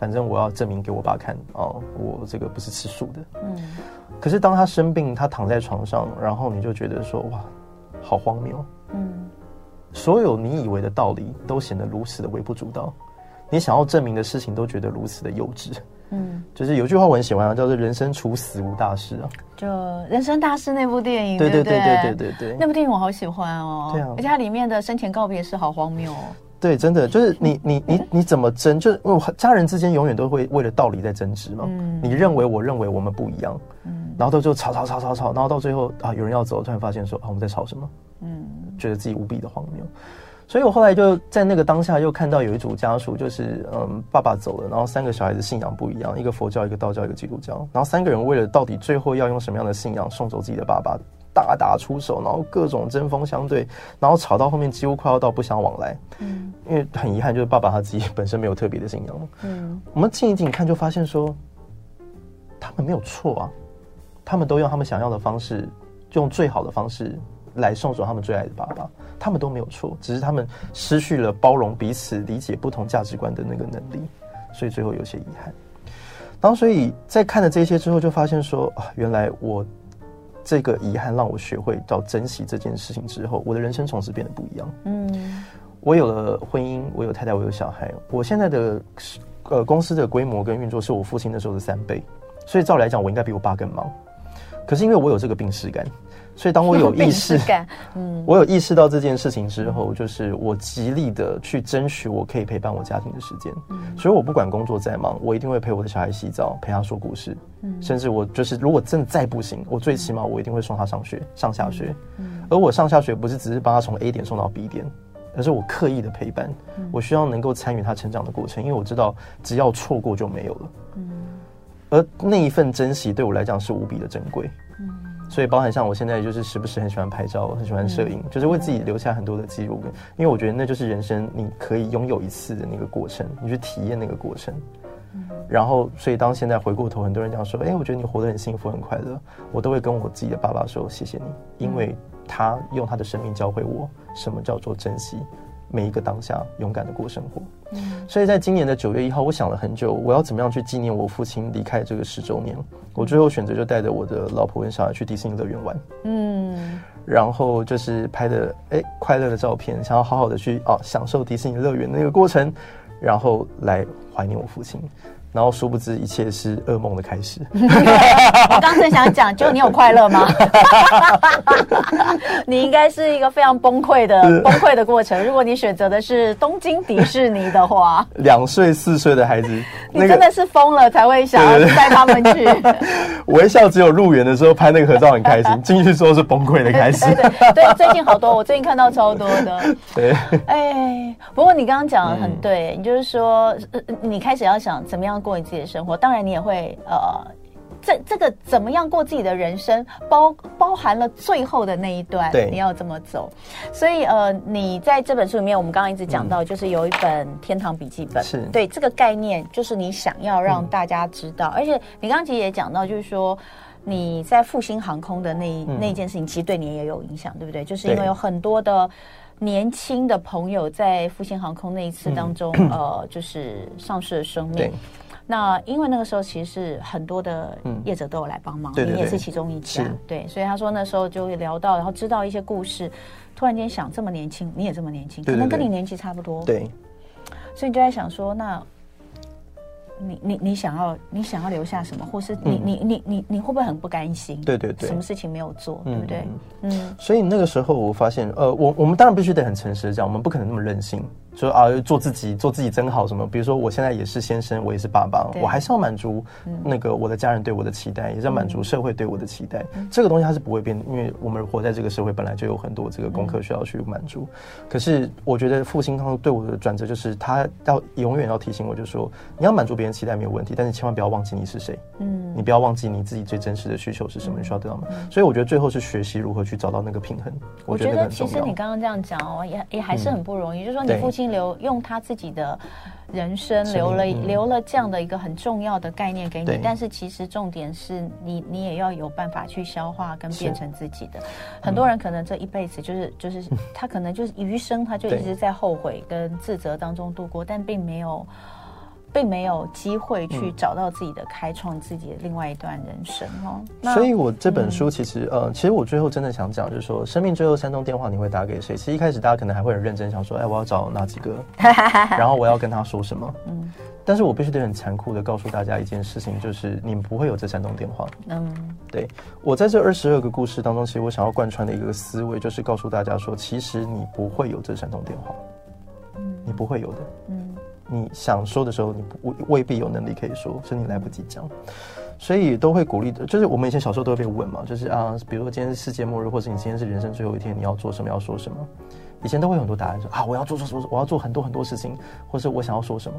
反正我要证明给我爸看哦，我这个不是吃素的，嗯。可是当他生病，他躺在床上，然后你就觉得说哇，好荒谬，嗯，所有你以为的道理都显得如此的微不足道，你想要证明的事情都觉得如此的幼稚。嗯，就是有句话我很喜欢啊，叫做“人生处死无大事”啊。就《人生大事》那部电影，对对对对对对对，那部电影我好喜欢哦。对啊，而且它里面的生前告别式好荒谬哦。对，真的就是你你你你怎么争？就是我家人之间永远都会为了道理在争执嘛。嗯。你认为我认为我们不一样，嗯。然后到最后吵吵吵吵吵，然后到最后啊，有人要走，突然发现说啊，我们在吵什么？嗯。觉得自己无比的荒谬。所以我后来就在那个当下又看到有一组家属，就是嗯，爸爸走了，然后三个小孩子信仰不一样，一个佛教，一个道教，一个基督教，然后三个人为了到底最后要用什么样的信仰送走自己的爸爸，大打出手，然后各种针锋相对，然后吵到后面几乎快要到不相往来。嗯，因为很遗憾，就是爸爸他自己本身没有特别的信仰。嗯，我们近一近看就发现说，他们没有错啊，他们都用他们想要的方式，用最好的方式。来送走他们最爱的爸爸，他们都没有错，只是他们失去了包容彼此、理解不同价值观的那个能力，所以最后有些遗憾。然后，所以在看了这些之后，就发现说啊，原来我这个遗憾让我学会到珍惜这件事情之后，我的人生从此变得不一样。嗯，我有了婚姻，我有太太，我有小孩，我现在的呃公司的规模跟运作是我父亲那时候的三倍，所以照理来讲，我应该比我爸更忙。可是因为我有这个病识感。所以，当我有 意识，嗯，我有意识到这件事情之后，就是我极力的去争取我可以陪伴我家庭的时间。嗯，所以我不管工作再忙，我一定会陪我的小孩洗澡，陪他说故事。嗯，甚至我就是如果真的再不行，我最起码我一定会送他上学、上下学。嗯，而我上下学不是只是帮他从 A 点送到 B 点，而是我刻意的陪伴。嗯、我希望能够参与他成长的过程，因为我知道只要错过就没有了。嗯，而那一份珍惜对我来讲是无比的珍贵。嗯，所以包含像我现在就是时不时很喜欢拍照，很喜欢摄影，嗯、就是为自己留下很多的记录。因为我觉得那就是人生你可以拥有一次的那个过程，你去体验那个过程。然后，所以当现在回过头，很多人讲说：“哎，我觉得你活得很幸福、很快乐。”我都会跟我自己的爸爸说：“谢谢你，因为他用他的生命教会我什么叫做珍惜每一个当下，勇敢的过生活。”嗯，所以在今年的九月一号，我想了很久，我要怎么样去纪念我父亲离开这个十周年。我最后选择就带着我的老婆跟小孩去迪士尼乐园玩。嗯，然后就是拍的哎快乐的照片，想要好好的去啊享受迪士尼乐园那个过程，然后来怀念我父亲。然后殊不知一切是噩梦的开始。我刚才想讲，就你有快乐吗？你应该是一个非常崩溃的崩溃的过程。如果你选择的是东京迪士尼的话，两岁四岁的孩子，你真的是疯了才会想要带他们去。微笑只有入园的时候拍那个合照很开心，进去之后是崩溃的开始。对，最近好多，我最近看到超多的。对，哎，不过你刚刚讲的很对，你就是说，你开始要想怎么样。过你自己的生活，当然你也会呃，这这个怎么样过自己的人生，包包含了最后的那一段，对，你要怎么走。所以呃，你在这本书里面，我们刚刚一直讲到，就是有一本《天堂笔记本》，是对这个概念，就是你想要让大家知道。而且你刚刚其实也讲到，就是说你在复兴航空的那那件事情，其实对你也有影响，对不对？就是因为有很多的。年轻的朋友在复兴航空那一次当中，嗯、呃，就是丧失了生命。对那因为那个时候其实是很多的业者都有来帮忙，嗯、你也是其中一家。对，所以他说那时候就会聊到，然后知道一些故事。突然间想，这么年轻，你也这么年轻，可能跟你年纪差不多。对。所以你就在想说，那。你你你想要你想要留下什么，或是你、嗯、你你你你会不会很不甘心？对对对，什么事情没有做，嗯、对不对？嗯，所以那个时候我发现，呃，我我们当然必须得很诚实的讲，我们不可能那么任性。说啊，做自己，做自己真好。什么？比如说，我现在也是先生，我也是爸爸，我还是要满足那个我的家人对我的期待，嗯、也是要满足社会对我的期待。嗯、这个东西它是不会变的，因为我们活在这个社会本来就有很多这个功课需要去满足。嗯、可是我觉得复兴他对我的转折就是，他要永远要提醒我，就是说你要满足别人期待没有问题，但是千万不要忘记你是谁。嗯，你不要忘记你自己最真实的需求是什么，你需要得到所以我觉得最后是学习如何去找到那个平衡。我觉得其实你刚刚这样讲哦，也也还是很不容易。嗯、就是说你父亲留用他。自己的人生留了留了这样的一个很重要的概念给你，但是其实重点是你你也要有办法去消化跟变成自己的。很多人可能这一辈子就是就是他可能就是余生他就一直在后悔跟自责当中度过，但并没有。并没有机会去找到自己的开创自己的另外一段人生哦。所以，我这本书其实，嗯、呃，其实我最后真的想讲，就是说，生命最后三通电话你会打给谁？其实一开始大家可能还会很认真想说，哎，我要找哪几个，然后我要跟他说什么。嗯，但是我必须得很残酷的告诉大家一件事情，就是你们不会有这三通电话。嗯，对，我在这二十二个故事当中，其实我想要贯穿的一个思维，就是告诉大家说，其实你不会有这三通电话，嗯，你不会有的，嗯。你想说的时候，你不未必有能力可以说，所以你来不及讲，所以都会鼓励的。就是我们以前小时候都会被问嘛，就是啊，比如说今天是世界末日，或者你今天是人生最后一天，你要做什么？要说什么？以前都会有很多答案说，啊，我要做做什么？我要做很多很多事情，或是我想要说什么。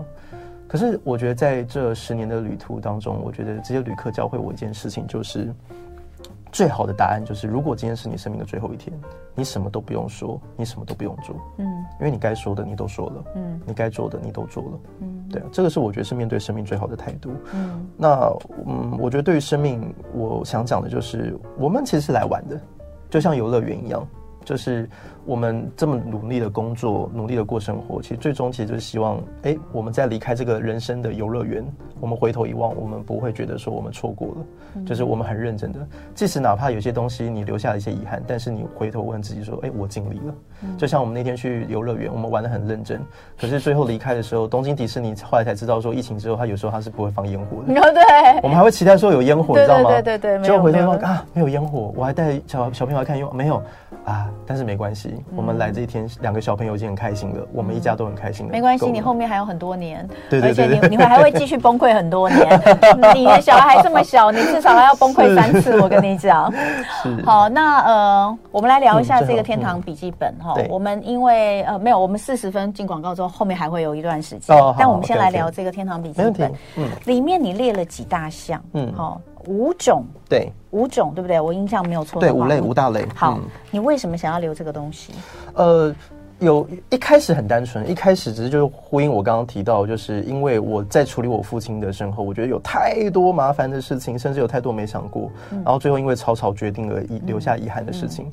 可是我觉得在这十年的旅途当中，我觉得这些旅客教会我一件事情，就是。最好的答案就是，如果今天是你生命的最后一天，你什么都不用说，你什么都不用做，嗯，因为你该说的你都说了，嗯，你该做的你都做了，嗯，对啊，这个是我觉得是面对生命最好的态度，嗯，那嗯，我觉得对于生命，我想讲的就是，我们其实是来玩的，就像游乐园一样。就是我们这么努力的工作，努力的过生活，其实最终其实就是希望，哎，我们在离开这个人生的游乐园，我们回头一望，我们不会觉得说我们错过了，嗯、就是我们很认真的，即使哪怕有些东西你留下了一些遗憾，但是你回头问自己说，哎，我尽力了。嗯、就像我们那天去游乐园，我们玩的很认真，可是最后离开的时候，东京迪士尼后来才知道说，疫情之后他有时候他是不会放烟火的。哦 对，我们还会期待说有烟火，你知道吗？对对对对，结果回头说啊，没有烟火，我还带小小朋友来看烟火，没有。啊，但是没关系，系，我们来这一天，两个小朋友已经很开心了，我们一家都很开心的。没关系，你后面还有很多年，对对对，而且你你会还会继续崩溃很多年。你的小孩还这么小，你至少还要崩溃三次，我跟你讲。好，那呃，我们来聊一下这个天堂笔记本哈。我们因为呃没有，我们四十分进广告之后，后面还会有一段时间。哦。但我们先来聊这个天堂笔记本。嗯。里面你列了几大项？嗯。好。五种，对，五种，对不对？我印象没有错。对，五类，五大类。好，嗯、你为什么想要留这个东西？呃，有一开始很单纯，一开始只是就是呼应我刚刚提到，就是因为我在处理我父亲的身后，我觉得有太多麻烦的事情，甚至有太多没想过，嗯、然后最后因为草草决定而遗留下遗憾的事情。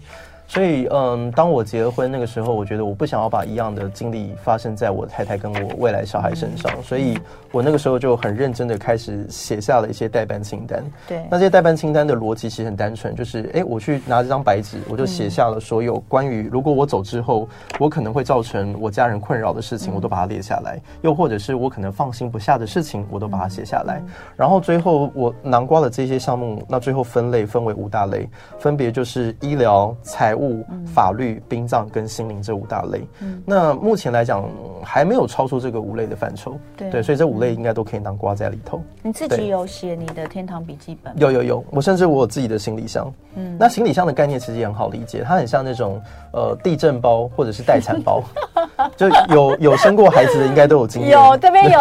所以，嗯，当我结了婚那个时候，我觉得我不想要把一样的经历发生在我太太跟我未来小孩身上，所以我那个时候就很认真的开始写下了一些代办清单。对，那这些代办清单的逻辑其实很单纯，就是，哎，我去拿这张白纸，我就写下了所有关于如果我走之后，我可能会造成我家人困扰的事情，我都把它列下来；又或者是我可能放心不下的事情，我都把它写下来。然后最后我囊括了这些项目，那最后分类分为五大类，分别就是医疗、财。物、法律、殡葬跟心灵这五大类，嗯、那目前来讲还没有超出这个五类的范畴，对，对，所以这五类应该都可以囊括在里头。你自己有写你的天堂笔记本？有有有，我甚至我有自己的行李箱。嗯，那行李箱的概念其实也很好理解，它很像那种呃地震包或者是待产包，就有有生过孩子的应该都有经验。有这边有，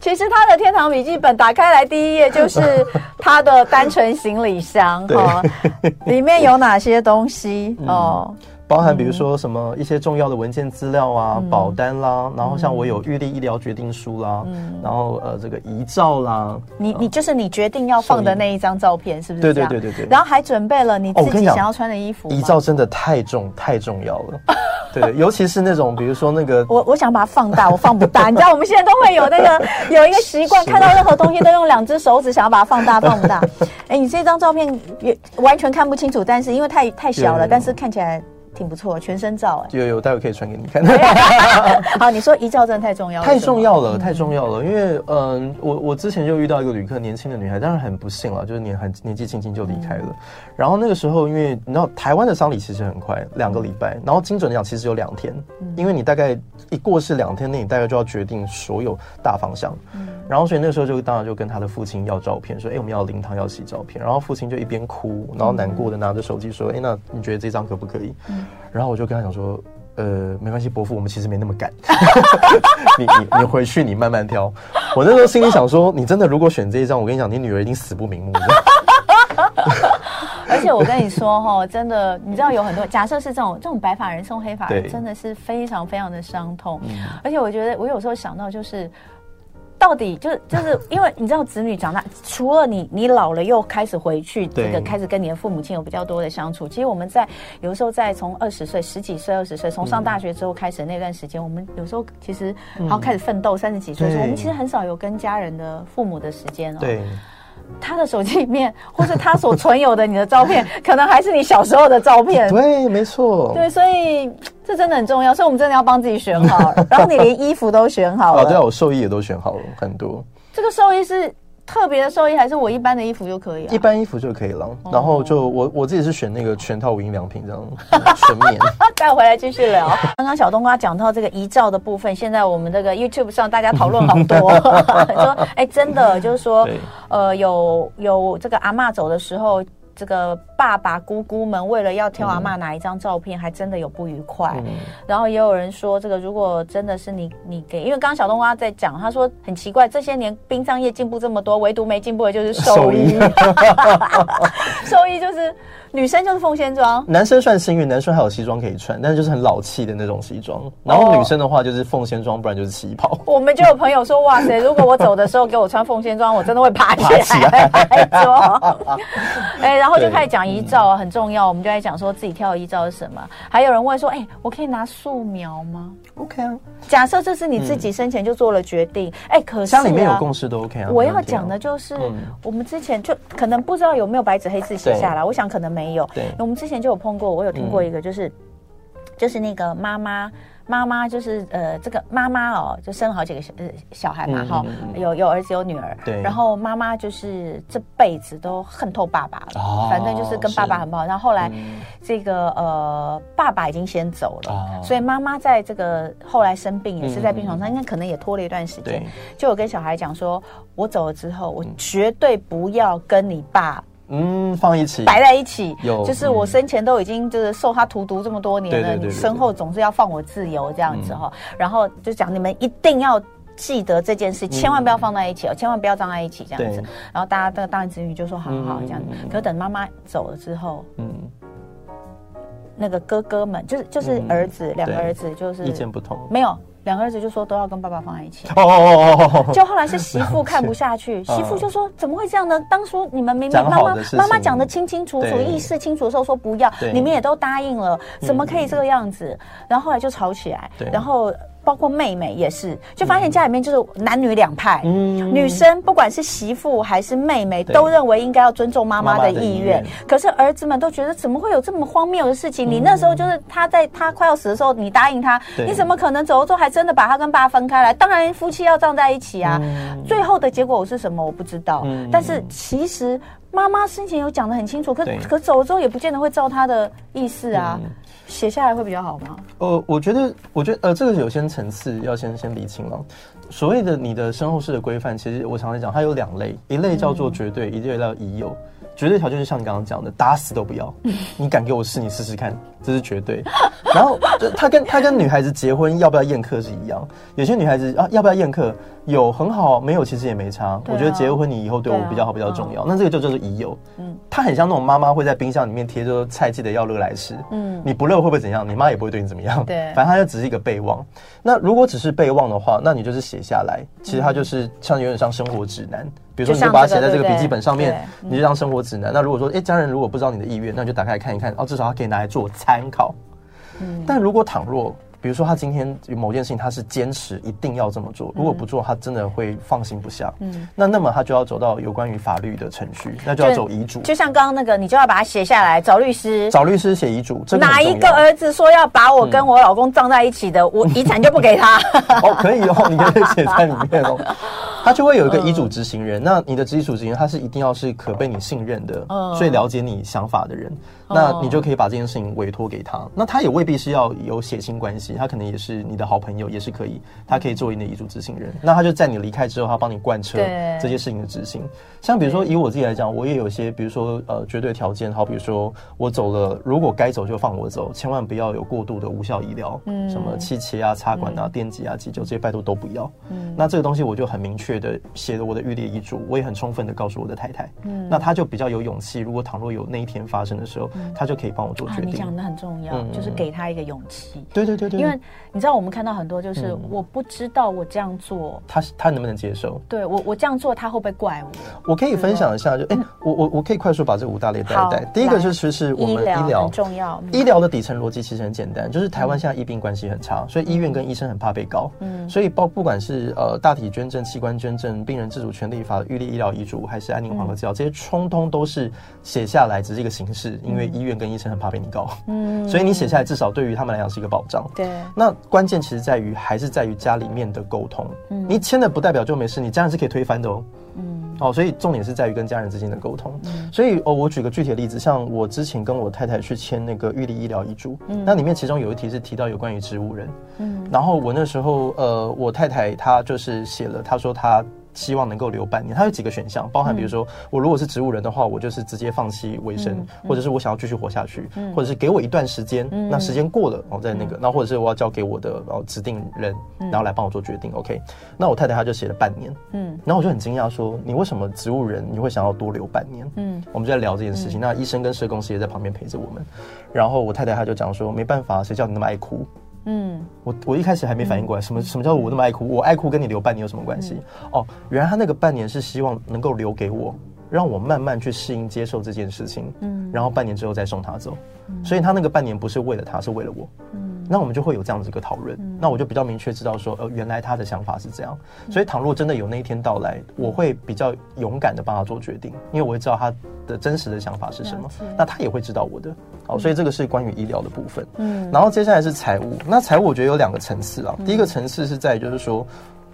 其实他的天堂笔记本打开来第一页就是他的单纯行李箱 哈，里面有哪些东西？嗯。哦，包含比如说什么一些重要的文件资料啊，嗯、保单啦，然后像我有预立医疗决定书啦，嗯、然后呃这个遗照啦，你你就是你决定要放的那一张照片，是不是？对对对对对。然后还准备了你自己想要穿的衣服。遗照真的太重太重要了，对，尤其是那种比如说那个，我我想把它放大，我放不大，你知道我们现在都会有那个 有一个习惯，看到任何东西都用两只手指想要把它放大放不大。哎，你这张照片也完全看不清楚，但是因为太太小了，但是看起来。挺不错，全身照哎，有有，待会可以传给你看。好，你说遗照真的太重要了，太重要了，太重要了。因为嗯，我我之前就遇到一个旅客，年轻的女孩，当然很不幸了，就是年很年纪轻轻就离开了。然后那个时候，因为你知道台湾的丧礼其实很快，两个礼拜，然后精准的讲，其实有两天，因为你大概一过世两天内，你大概就要决定所有大方向。然后所以那个时候就当然就跟他的父亲要照片，说，哎，我们要灵堂要洗照片。然后父亲就一边哭，然后难过的拿着手机说，哎，那你觉得这张可不可以？然后我就跟他讲说，呃，没关系，伯父，我们其实没那么赶，你你你回去，你慢慢挑。我那时候心里想说，你真的如果选这一张，我跟你讲，你女儿一定死不瞑目。而且我跟你说哈，真的，你知道有很多假设是这种这种白发人送黑发人，真的是非常非常的伤痛。对而且我觉得，我有时候想到就是。到底就是就是 因为你知道，子女长大，除了你你老了又开始回去，这个开始跟你的父母亲有比较多的相处。其实我们在有时候在从二十岁、十几岁、二十岁，从上大学之后开始那段时间，我们有时候其实然后开始奋斗，三十几岁的时候，我们其实很少有跟家人的父母的时间哦。对。他的手机里面，或是他所存有的你的照片，可能还是你小时候的照片。对，没错。对，所以这真的很重要。所以我们真的要帮自己选好，然后你连衣服都选好了。哦，对啊，我寿衣也都选好了，很多。这个寿衣是。特别的寿衣还是我一般的衣服就可以？一般衣服就可以了。然后就我我自己是选那个全套无印良品这样全面。带回来继续聊。刚刚小冬瓜讲到这个遗照的部分，现在我们这个 YouTube 上大家讨论好多，说哎真的就是说呃有有这个阿妈走的时候。这个爸爸姑姑们为了要挑阿妈哪一张照片，还真的有不愉快。嗯、然后也有人说，这个如果真的是你你给，因为刚刚小冬瓜在讲，他说很奇怪，这些年殡葬业进步这么多，唯独没进步的就是兽医，兽医 就是。女生就是凤仙装，男生算幸运，男生还有西装可以穿，但是就是很老气的那种西装。然后女生的话就是凤仙装，不然就是旗袍。我们就有朋友说，哇塞，如果我走的时候给我穿凤仙装，我真的会爬起来。哎，然后就开始讲遗照啊，很重要。我们就在讲说自己挑的遗照是什么。还有人问说，哎，我可以拿素描吗？OK 啊。假设这是你自己生前就做了决定，哎，可是家里面有共识都 OK 啊。我要讲的就是，我们之前就可能不知道有没有白纸黑字写下来，我想可能没。有，对，我们之前就有碰过，我有听过一个，就是，嗯、就是那个妈妈妈妈就是呃，这个妈妈哦，就生了好几个小呃小孩嘛哈、嗯嗯，有有儿子有女儿，对，然后妈妈就是这辈子都恨透爸爸了，哦、反正就是跟爸爸很不好。然后后来、嗯、这个呃爸爸已经先走了，哦、所以妈妈在这个后来生病也是在病床上，应、嗯、该可能也拖了一段时间。就我跟小孩讲说，我走了之后，我绝对不要跟你爸。嗯，放一起，摆在一起，有，就是我生前都已经就是受他荼毒这么多年了，你身后总是要放我自由这样子哈、嗯。然后就讲你们一定要记得这件事，嗯、千万不要放在一起哦，千万不要葬在一起这样子。然后大家这个大人子女就说好好好这样。子。嗯、可是等妈妈走了之后，嗯，那个哥哥们就是就是儿子、嗯、两个儿子就是意见不同，没有。两个儿子就说都要跟爸爸放在一起。哦哦哦哦！就后来是媳妇 看不下去，媳妇就说怎么会这样呢？当初你们明明妈妈妈妈讲的清清楚楚，意识清楚的时候说不要，你们也都答应了，怎么可以这个样子？然后后来就吵起来，然后。包括妹妹也是，就发现家里面就是男女两派。嗯，女生不管是媳妇还是妹妹，都认为应该要尊重妈妈的意愿。可是儿子们都觉得，怎么会有这么荒谬的事情？嗯、你那时候就是他在他快要死的时候，你答应他，你怎么可能走了之后还真的把他跟爸分开来？当然夫妻要葬在一起啊。嗯、最后的结果是什么？我不知道。嗯、但是其实妈妈生前有讲的很清楚，可可走了之后也不见得会照他的意思啊。嗯写下来会比较好吗？呃，我觉得，我觉得，呃，这个有些层次要先先理清了。所谓的你的身后事的规范，其实我常常讲，它有两类，一类叫做绝对，嗯、一类叫已有。绝对条件就像你刚刚讲的，打死都不要。你敢给我试，你试试看，这是绝对。然后他跟他跟女孩子结婚要不要宴客是一样。有些女孩子啊，要不要宴客？有很好，没有其实也没差。我觉得结婚你以后对我比较好比较重要。那这个就叫做已有。嗯，它很像那种妈妈会在冰箱里面贴着菜，记得要热来吃。嗯，你不热会不会怎样？你妈也不会对你怎么样。对，反正它就只是一个备忘。那如果只是备忘的话，那你就是写下来。其实它就是像有点像生活指南。比如说，你就把它写在这个笔记本上面，你就当生活指南。那如果说，哎，家人如果不知道你的意愿，那你就打开来看一看，哦，至少它可以拿来做参考。嗯，但如果倘若，比如说他今天有某件事情，他是坚持一定要这么做，如果不做，他真的会放心不下。嗯，那那么他就要走到有关于法律的程序，那就要走遗嘱。就像刚刚那个，你就要把它写下来，找律师，找律师写遗嘱。哪一个儿子说要把我跟我老公葬在一起的，我遗产就不给他。哦，可以哦，你可以写在里面哦。他就会有一个遗嘱执行人，那你的遗嘱执行人他是一定要是可被你信任的，最了解你想法的人，那你就可以把这件事情委托给他。那他也未必是要有血亲关系，他可能也是你的好朋友，也是可以，他可以作为你的遗嘱执行人。那他就在你离开之后，他帮你贯彻这些事情的执行。像比如说以我自己来讲，我也有些，比如说呃绝对条件，好比如说我走了，如果该走就放我走，千万不要有过度的无效医疗，嗯，什么气切啊、插管啊、电击啊、急救这些拜托都不要。嗯，那这个东西我就很明确。的写了我的预立遗嘱，我也很充分的告诉我的太太，嗯，那他就比较有勇气。如果倘若有那一天发生的时候，嗯、他就可以帮我做决定。啊、你讲的很重要，嗯，就是给他一个勇气。对对对对，因为你知道，我们看到很多就是我不知道我这样做，他他能不能接受？对我我这样做，他会不会怪我？我可以分享一下，就哎、欸，我我我可以快速把这五大类带一带。第一个就是是我们医疗很重要，医疗的底层逻辑其实很简单，就是台湾现在医病关系很差，所以医院跟医生很怕被告，嗯，所以包不管是呃大体捐赠、器官捐。捐赠、病人自主权利法、预立医疗遗嘱，还是安宁缓和治疗，这些通通都是写下来，只是一个形式。因为医院跟医生很怕被你告，嗯，所以你写下来，至少对于他们来讲是一个保障。对，那关键其实在于，还是在于家里面的沟通。嗯，你签的不代表就没事，你家人是可以推翻的哦。嗯，哦，所以重点是在于跟家人之间的沟通。嗯，所以哦，我举个具体的例子，像我之前跟我太太去签那个预立医疗遗嘱，嗯，那里面其中有一题是提到有关于植物人，嗯，然后我那时候呃，我太太她就是写了，她说她。希望能够留半年，它有几个选项，包含比如说，我如果是植物人的话，我就是直接放弃维生，或者是我想要继续活下去，或者是给我一段时间，那时间过了，我再那个，那或者是我要交给我的然后指定人，然后来帮我做决定。OK，那我太太她就写了半年，嗯，然后我就很惊讶说，你为什么植物人你会想要多留半年？嗯，我们就在聊这件事情，那医生跟社工师也在旁边陪着我们，然后我太太她就讲说，没办法，谁叫你那么爱哭？嗯，我我一开始还没反应过来，什么什么叫我那么爱哭？我爱哭跟你留半年有什么关系？哦，原来他那个半年是希望能够留给我，让我慢慢去适应接受这件事情。嗯，然后半年之后再送他走。所以他那个半年不是为了他，是为了我。嗯。那我们就会有这样子一个讨论。那我就比较明确知道说，呃，原来他的想法是这样。所以，倘若真的有那一天到来，我会比较勇敢的帮他做决定，因为我会知道他的真实的想法是什么。那他也会知道我的。好，所以这个是关于医疗的部分。嗯，然后接下来是财务。那财务我觉得有两个层次啊。第一个层次是在就是说，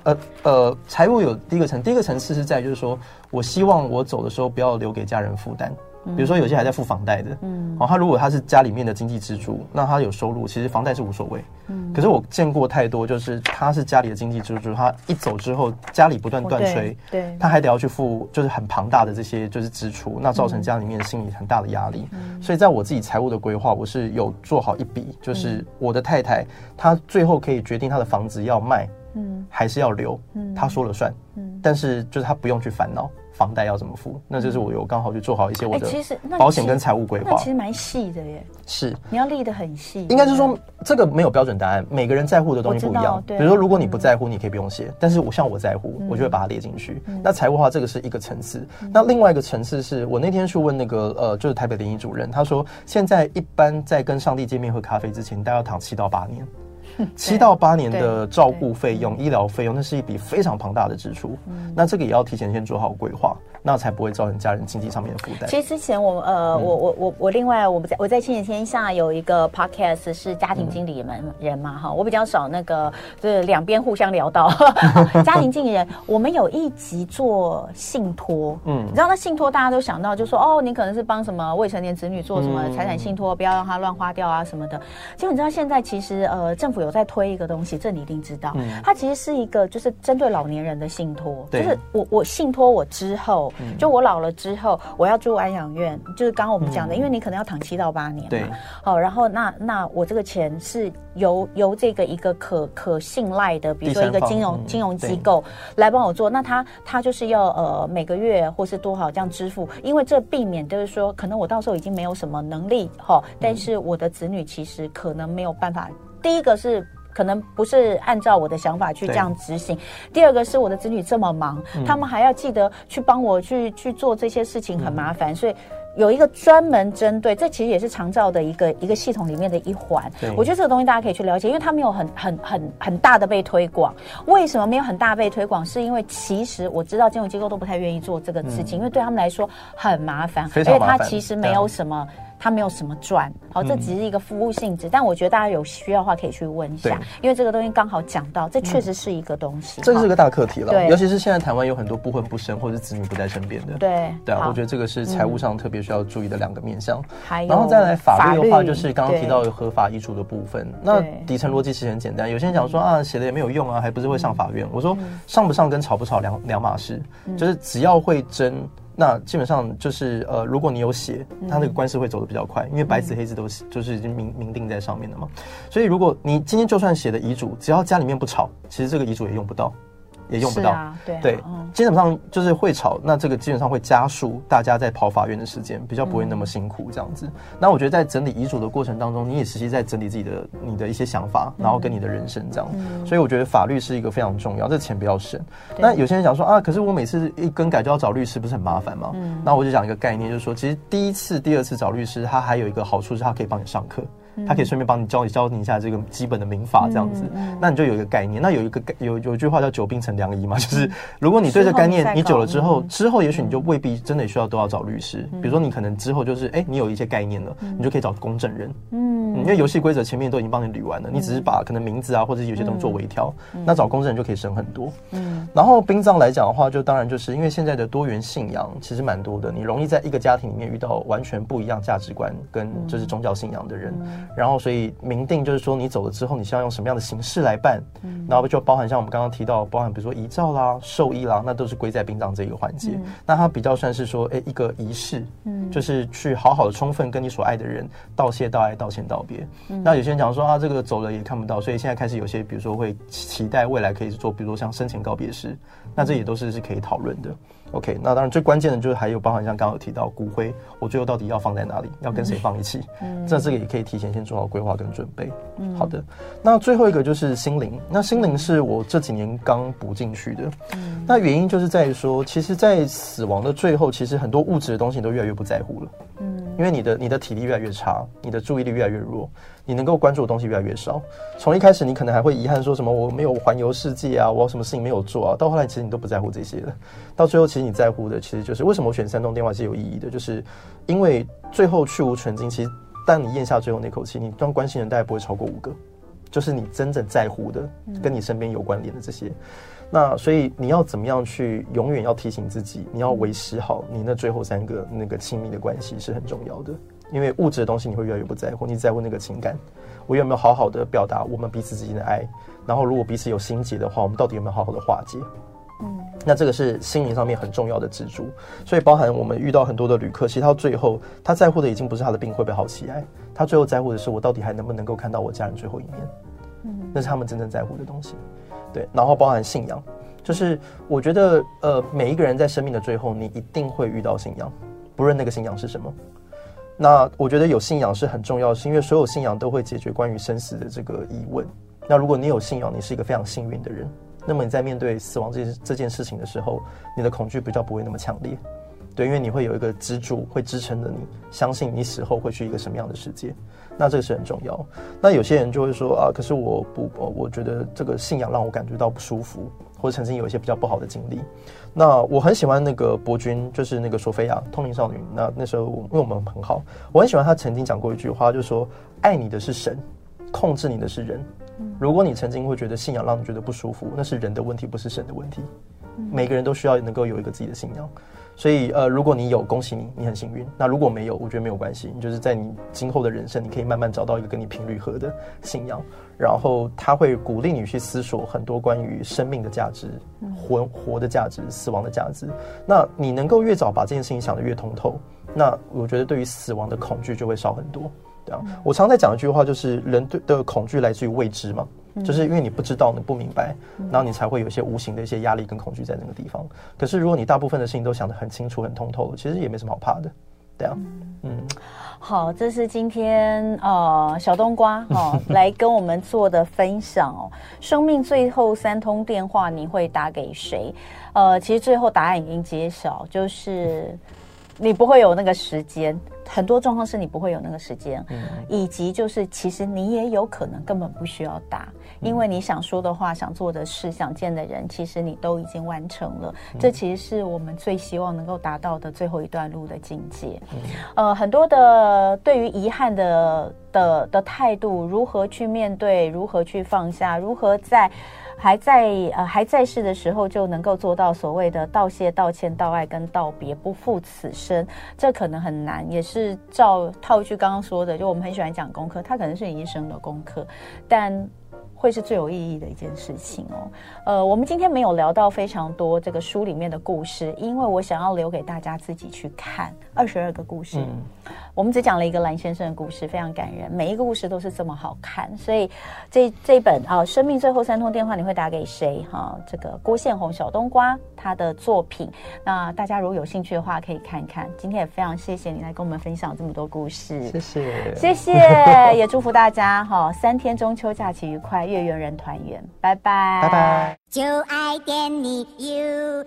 呃呃，财务有第一个层，第一个层次是在就是说我希望我走的时候不要留给家人负担。比如说有些还在付房贷的，嗯，哦，他如果他是家里面的经济支柱，那他有收入，其实房贷是无所谓，嗯。可是我见过太多，就是他是家里的经济支柱，他一走之后，家里不断断炊，对，他还得要去付，就是很庞大的这些就是支出，那造成家里面心理很大的压力。所以在我自己财务的规划，我是有做好一笔，就是我的太太她最后可以决定她的房子要卖，嗯，还是要留，嗯，她说了算，嗯，但是就是她不用去烦恼。房贷要怎么付？那就是我有刚好去做好一些我的保险跟财务规划，那其实蛮细的耶。是，你要立得很细。应该是说这个没有标准答案，每个人在乎的东西不一样。比如说，如果你不在乎，你可以不用写。但是我像我在乎，我就会把它列进去。那财务的话，这个是一个层次。那另外一个层次是我那天去问那个呃，就是台北联谊主任，他说现在一般在跟上帝见面喝咖啡之前，大概要躺七到八年。七到八年的照顾费用、医疗费用，那是一笔非常庞大的支出。嗯，那这个也要提前先做好规划，那才不会造成家人经济上面的负担。其实之前我呃，我我我我另外我们在我在亲子天下有一个 podcast 是家庭经理们人嘛哈，我比较少那个就是两边互相聊到 家庭经理人。我们有一集做信托，嗯，你知道那信托大家都想到就说哦，你可能是帮什么未成年子女做什么财产信托，不要让他乱花掉啊什么的。结果你知道现在其实呃政府有在推一个东西，这你一定知道。嗯，它其实是一个就是针对老年人的信托，就是我我信托我之后，就我老了之后，我要住安养院，就是刚刚我们讲的，因为你可能要躺七到八年嘛。对。好，然后那那我这个钱是由由这个一个可可信赖的，比如说一个金融金融机构来帮我做，那他他就是要呃每个月或是多少这样支付，因为这避免就是说，可能我到时候已经没有什么能力哈，但是我的子女其实可能没有办法。第一个是。可能不是按照我的想法去这样执行。第二个是我的子女这么忙，嗯、他们还要记得去帮我去去做这些事情，很麻烦，嗯、所以有一个专门针对，这其实也是长照的一个一个系统里面的一环。我觉得这个东西大家可以去了解，因为它没有很很很很大的被推广。为什么没有很大被推广？是因为其实我知道金融机构都不太愿意做这个事情，嗯、因为对他们来说很麻烦，而且它其实没有什么。他没有什么赚，好，这只是一个服务性质。嗯、但我觉得大家有需要的话，可以去问一下，因为这个东西刚好讲到，这确实是一个东西。这是个大课题了，对，尤其是现在台湾有很多不婚不生或者子女不在身边的，对，对啊，我觉得这个是财务上特别需要注意的两个面向。还有，然后再来法律的话，就是刚刚提到有合法遗嘱的部分。那底层逻辑其实很简单，有些人讲说啊，写了也没有用啊，还不是会上法院。我说上不上跟吵不吵两两码事，就是只要会争。那基本上就是呃，如果你有写，他那个官司会走得比较快，因为白纸黑字都是就是已经明明定在上面了嘛。所以如果你今天就算写的遗嘱，只要家里面不吵，其实这个遗嘱也用不到。也用不到，啊、对，对嗯、基本上就是会吵，那这个基本上会加速大家在跑法院的时间，比较不会那么辛苦这样子。嗯、那我觉得在整理遗嘱的过程当中，你也实际在整理自己的你的一些想法，然后跟你的人生这样。嗯、所以我觉得法律是一个非常重要，这钱不要省。那有些人想说啊，可是我每次一更改就要找律师，不是很麻烦吗？嗯、那我就讲一个概念，就是说，其实第一次、第二次找律师，他还有一个好处是，他可以帮你上课。他可以顺便帮你教你教你一下这个基本的民法这样子，那你就有一个概念。那有一个有有句话叫“久病成良医”嘛，就是如果你对这概念你久了之后，之后也许你就未必真的需要都要找律师。比如说你可能之后就是哎，你有一些概念了，你就可以找公证人。嗯，因为游戏规则前面都已经帮你捋完了，你只是把可能名字啊或者有些东西做微调，那找公证人就可以省很多。嗯，然后殡葬来讲的话，就当然就是因为现在的多元信仰其实蛮多的，你容易在一个家庭里面遇到完全不一样价值观跟就是宗教信仰的人。然后，所以明定就是说，你走了之后，你需要用什么样的形式来办？嗯，然后就包含像我们刚刚提到，包含比如说遗照啦、寿衣啦，那都是归在殡葬这一个环节。嗯，那它比较算是说，哎，一个仪式，嗯，就是去好好的、充分跟你所爱的人道谢、道爱、道歉、道别。嗯，那有些人讲说啊，这个走了也看不到，所以现在开始有些，比如说会期待未来可以做，比如说像生前告别式，那这也都是是可以讨论的。OK，那当然最关键的就是还有包含像刚刚有提到骨灰，我最后到底要放在哪里，要跟谁放一起？嗯，这这个也可以提前先做好规划跟准备。嗯，好的。那最后一个就是心灵，那心灵是我这几年刚补进去的。嗯，那原因就是在于说，其实，在死亡的最后，其实很多物质的东西你都越来越不在乎了。嗯，因为你的你的体力越来越差，你的注意力越来越弱。你能够关注的东西越来越少。从一开始，你可能还会遗憾说什么我没有环游世界啊，我什么事情没有做啊。到后来，其实你都不在乎这些了。到最后，其实你在乎的，其实就是为什么我选三通电话是有意义的，就是因为最后去无存菁。其实，当你咽下最后那口气，你当关心人大概不会超过五个，就是你真正在乎的，跟你身边有关联的这些。那所以你要怎么样去永远要提醒自己，你要维持好你那最后三个那个亲密的关系是很重要的。因为物质的东西你会越来越不在乎，你在乎那个情感，我有没有好好的表达我们彼此之间的爱？然后如果彼此有心结的话，我们到底有没有好好的化解？嗯，那这个是心灵上面很重要的支柱。所以包含我们遇到很多的旅客，其实到最后他在乎的已经不是他的病会不会好起来，他最后在乎的是我到底还能不能够看到我家人最后一面。嗯，那是他们真正在乎的东西。对，然后包含信仰，就是我觉得呃每一个人在生命的最后，你一定会遇到信仰，不论那个信仰是什么。那我觉得有信仰是很重要，是因为所有信仰都会解决关于生死的这个疑问。那如果你有信仰，你是一个非常幸运的人，那么你在面对死亡这件这件事情的时候，你的恐惧比较不会那么强烈。对，因为你会有一个支柱会支撑着你，相信你死后会去一个什么样的世界。那这个是很重要。那有些人就会说啊，可是我不，我觉得这个信仰让我感觉到不舒服，或者曾经有一些比较不好的经历。那我很喜欢那个伯君，就是那个索菲亚通灵少女。那那时候因为我们很好，我很喜欢她曾经讲过一句话，就是说爱你的是神，控制你的是人。如果你曾经会觉得信仰让你觉得不舒服，那是人的问题，不是神的问题。每个人都需要能够有一个自己的信仰。所以，呃，如果你有，恭喜你，你很幸运。那如果没有，我觉得没有关系。你就是在你今后的人生，你可以慢慢找到一个跟你频率合的信仰，然后他会鼓励你去思索很多关于生命的价值、活活的价值、死亡的价值。那你能够越早把这件事情想得越通透，那我觉得对于死亡的恐惧就会少很多。对啊，我常在讲一句话，就是人对的恐惧来自于未知嘛。就是因为你不知道，你不明白，然后你才会有一些无形的一些压力跟恐惧在那个地方。可是如果你大部分的事情都想得很清楚、很通透了，其实也没什么好怕的，对啊。嗯，好，这是今天呃小冬瓜哦 来跟我们做的分享哦。生命最后三通电话，你会打给谁？呃，其实最后答案已经揭晓，就是你不会有那个时间。很多状况是你不会有那个时间，嗯，以及就是其实你也有可能根本不需要打，因为你想说的话、想做的事、想见的人，其实你都已经完成了。这其实是我们最希望能够达到的最后一段路的境界。呃，很多的对于遗憾的的的态度，如何去面对，如何去放下，如何在。还在呃还在世的时候就能够做到所谓的道谢、道歉、道爱跟道别，不负此生，这可能很难，也是照套一句刚刚说的，就我们很喜欢讲功课，它可能是你一生的功课，但。会是最有意义的一件事情哦。呃，我们今天没有聊到非常多这个书里面的故事，因为我想要留给大家自己去看二十二个故事。嗯，我们只讲了一个蓝先生的故事，非常感人，每一个故事都是这么好看。所以这这本啊，呃《生命最后三通电话》，你会打给谁？哈，哦，这个郭宪宏小冬瓜他的作品。那大家如果有兴趣的话，可以看一看。今天也非常谢谢你来跟我们分享这么多故事，谢谢，谢谢，也祝福大家哈，哦，三天中秋假期愉快。月圆人团圆拜拜。拜拜。就爱点你 ufo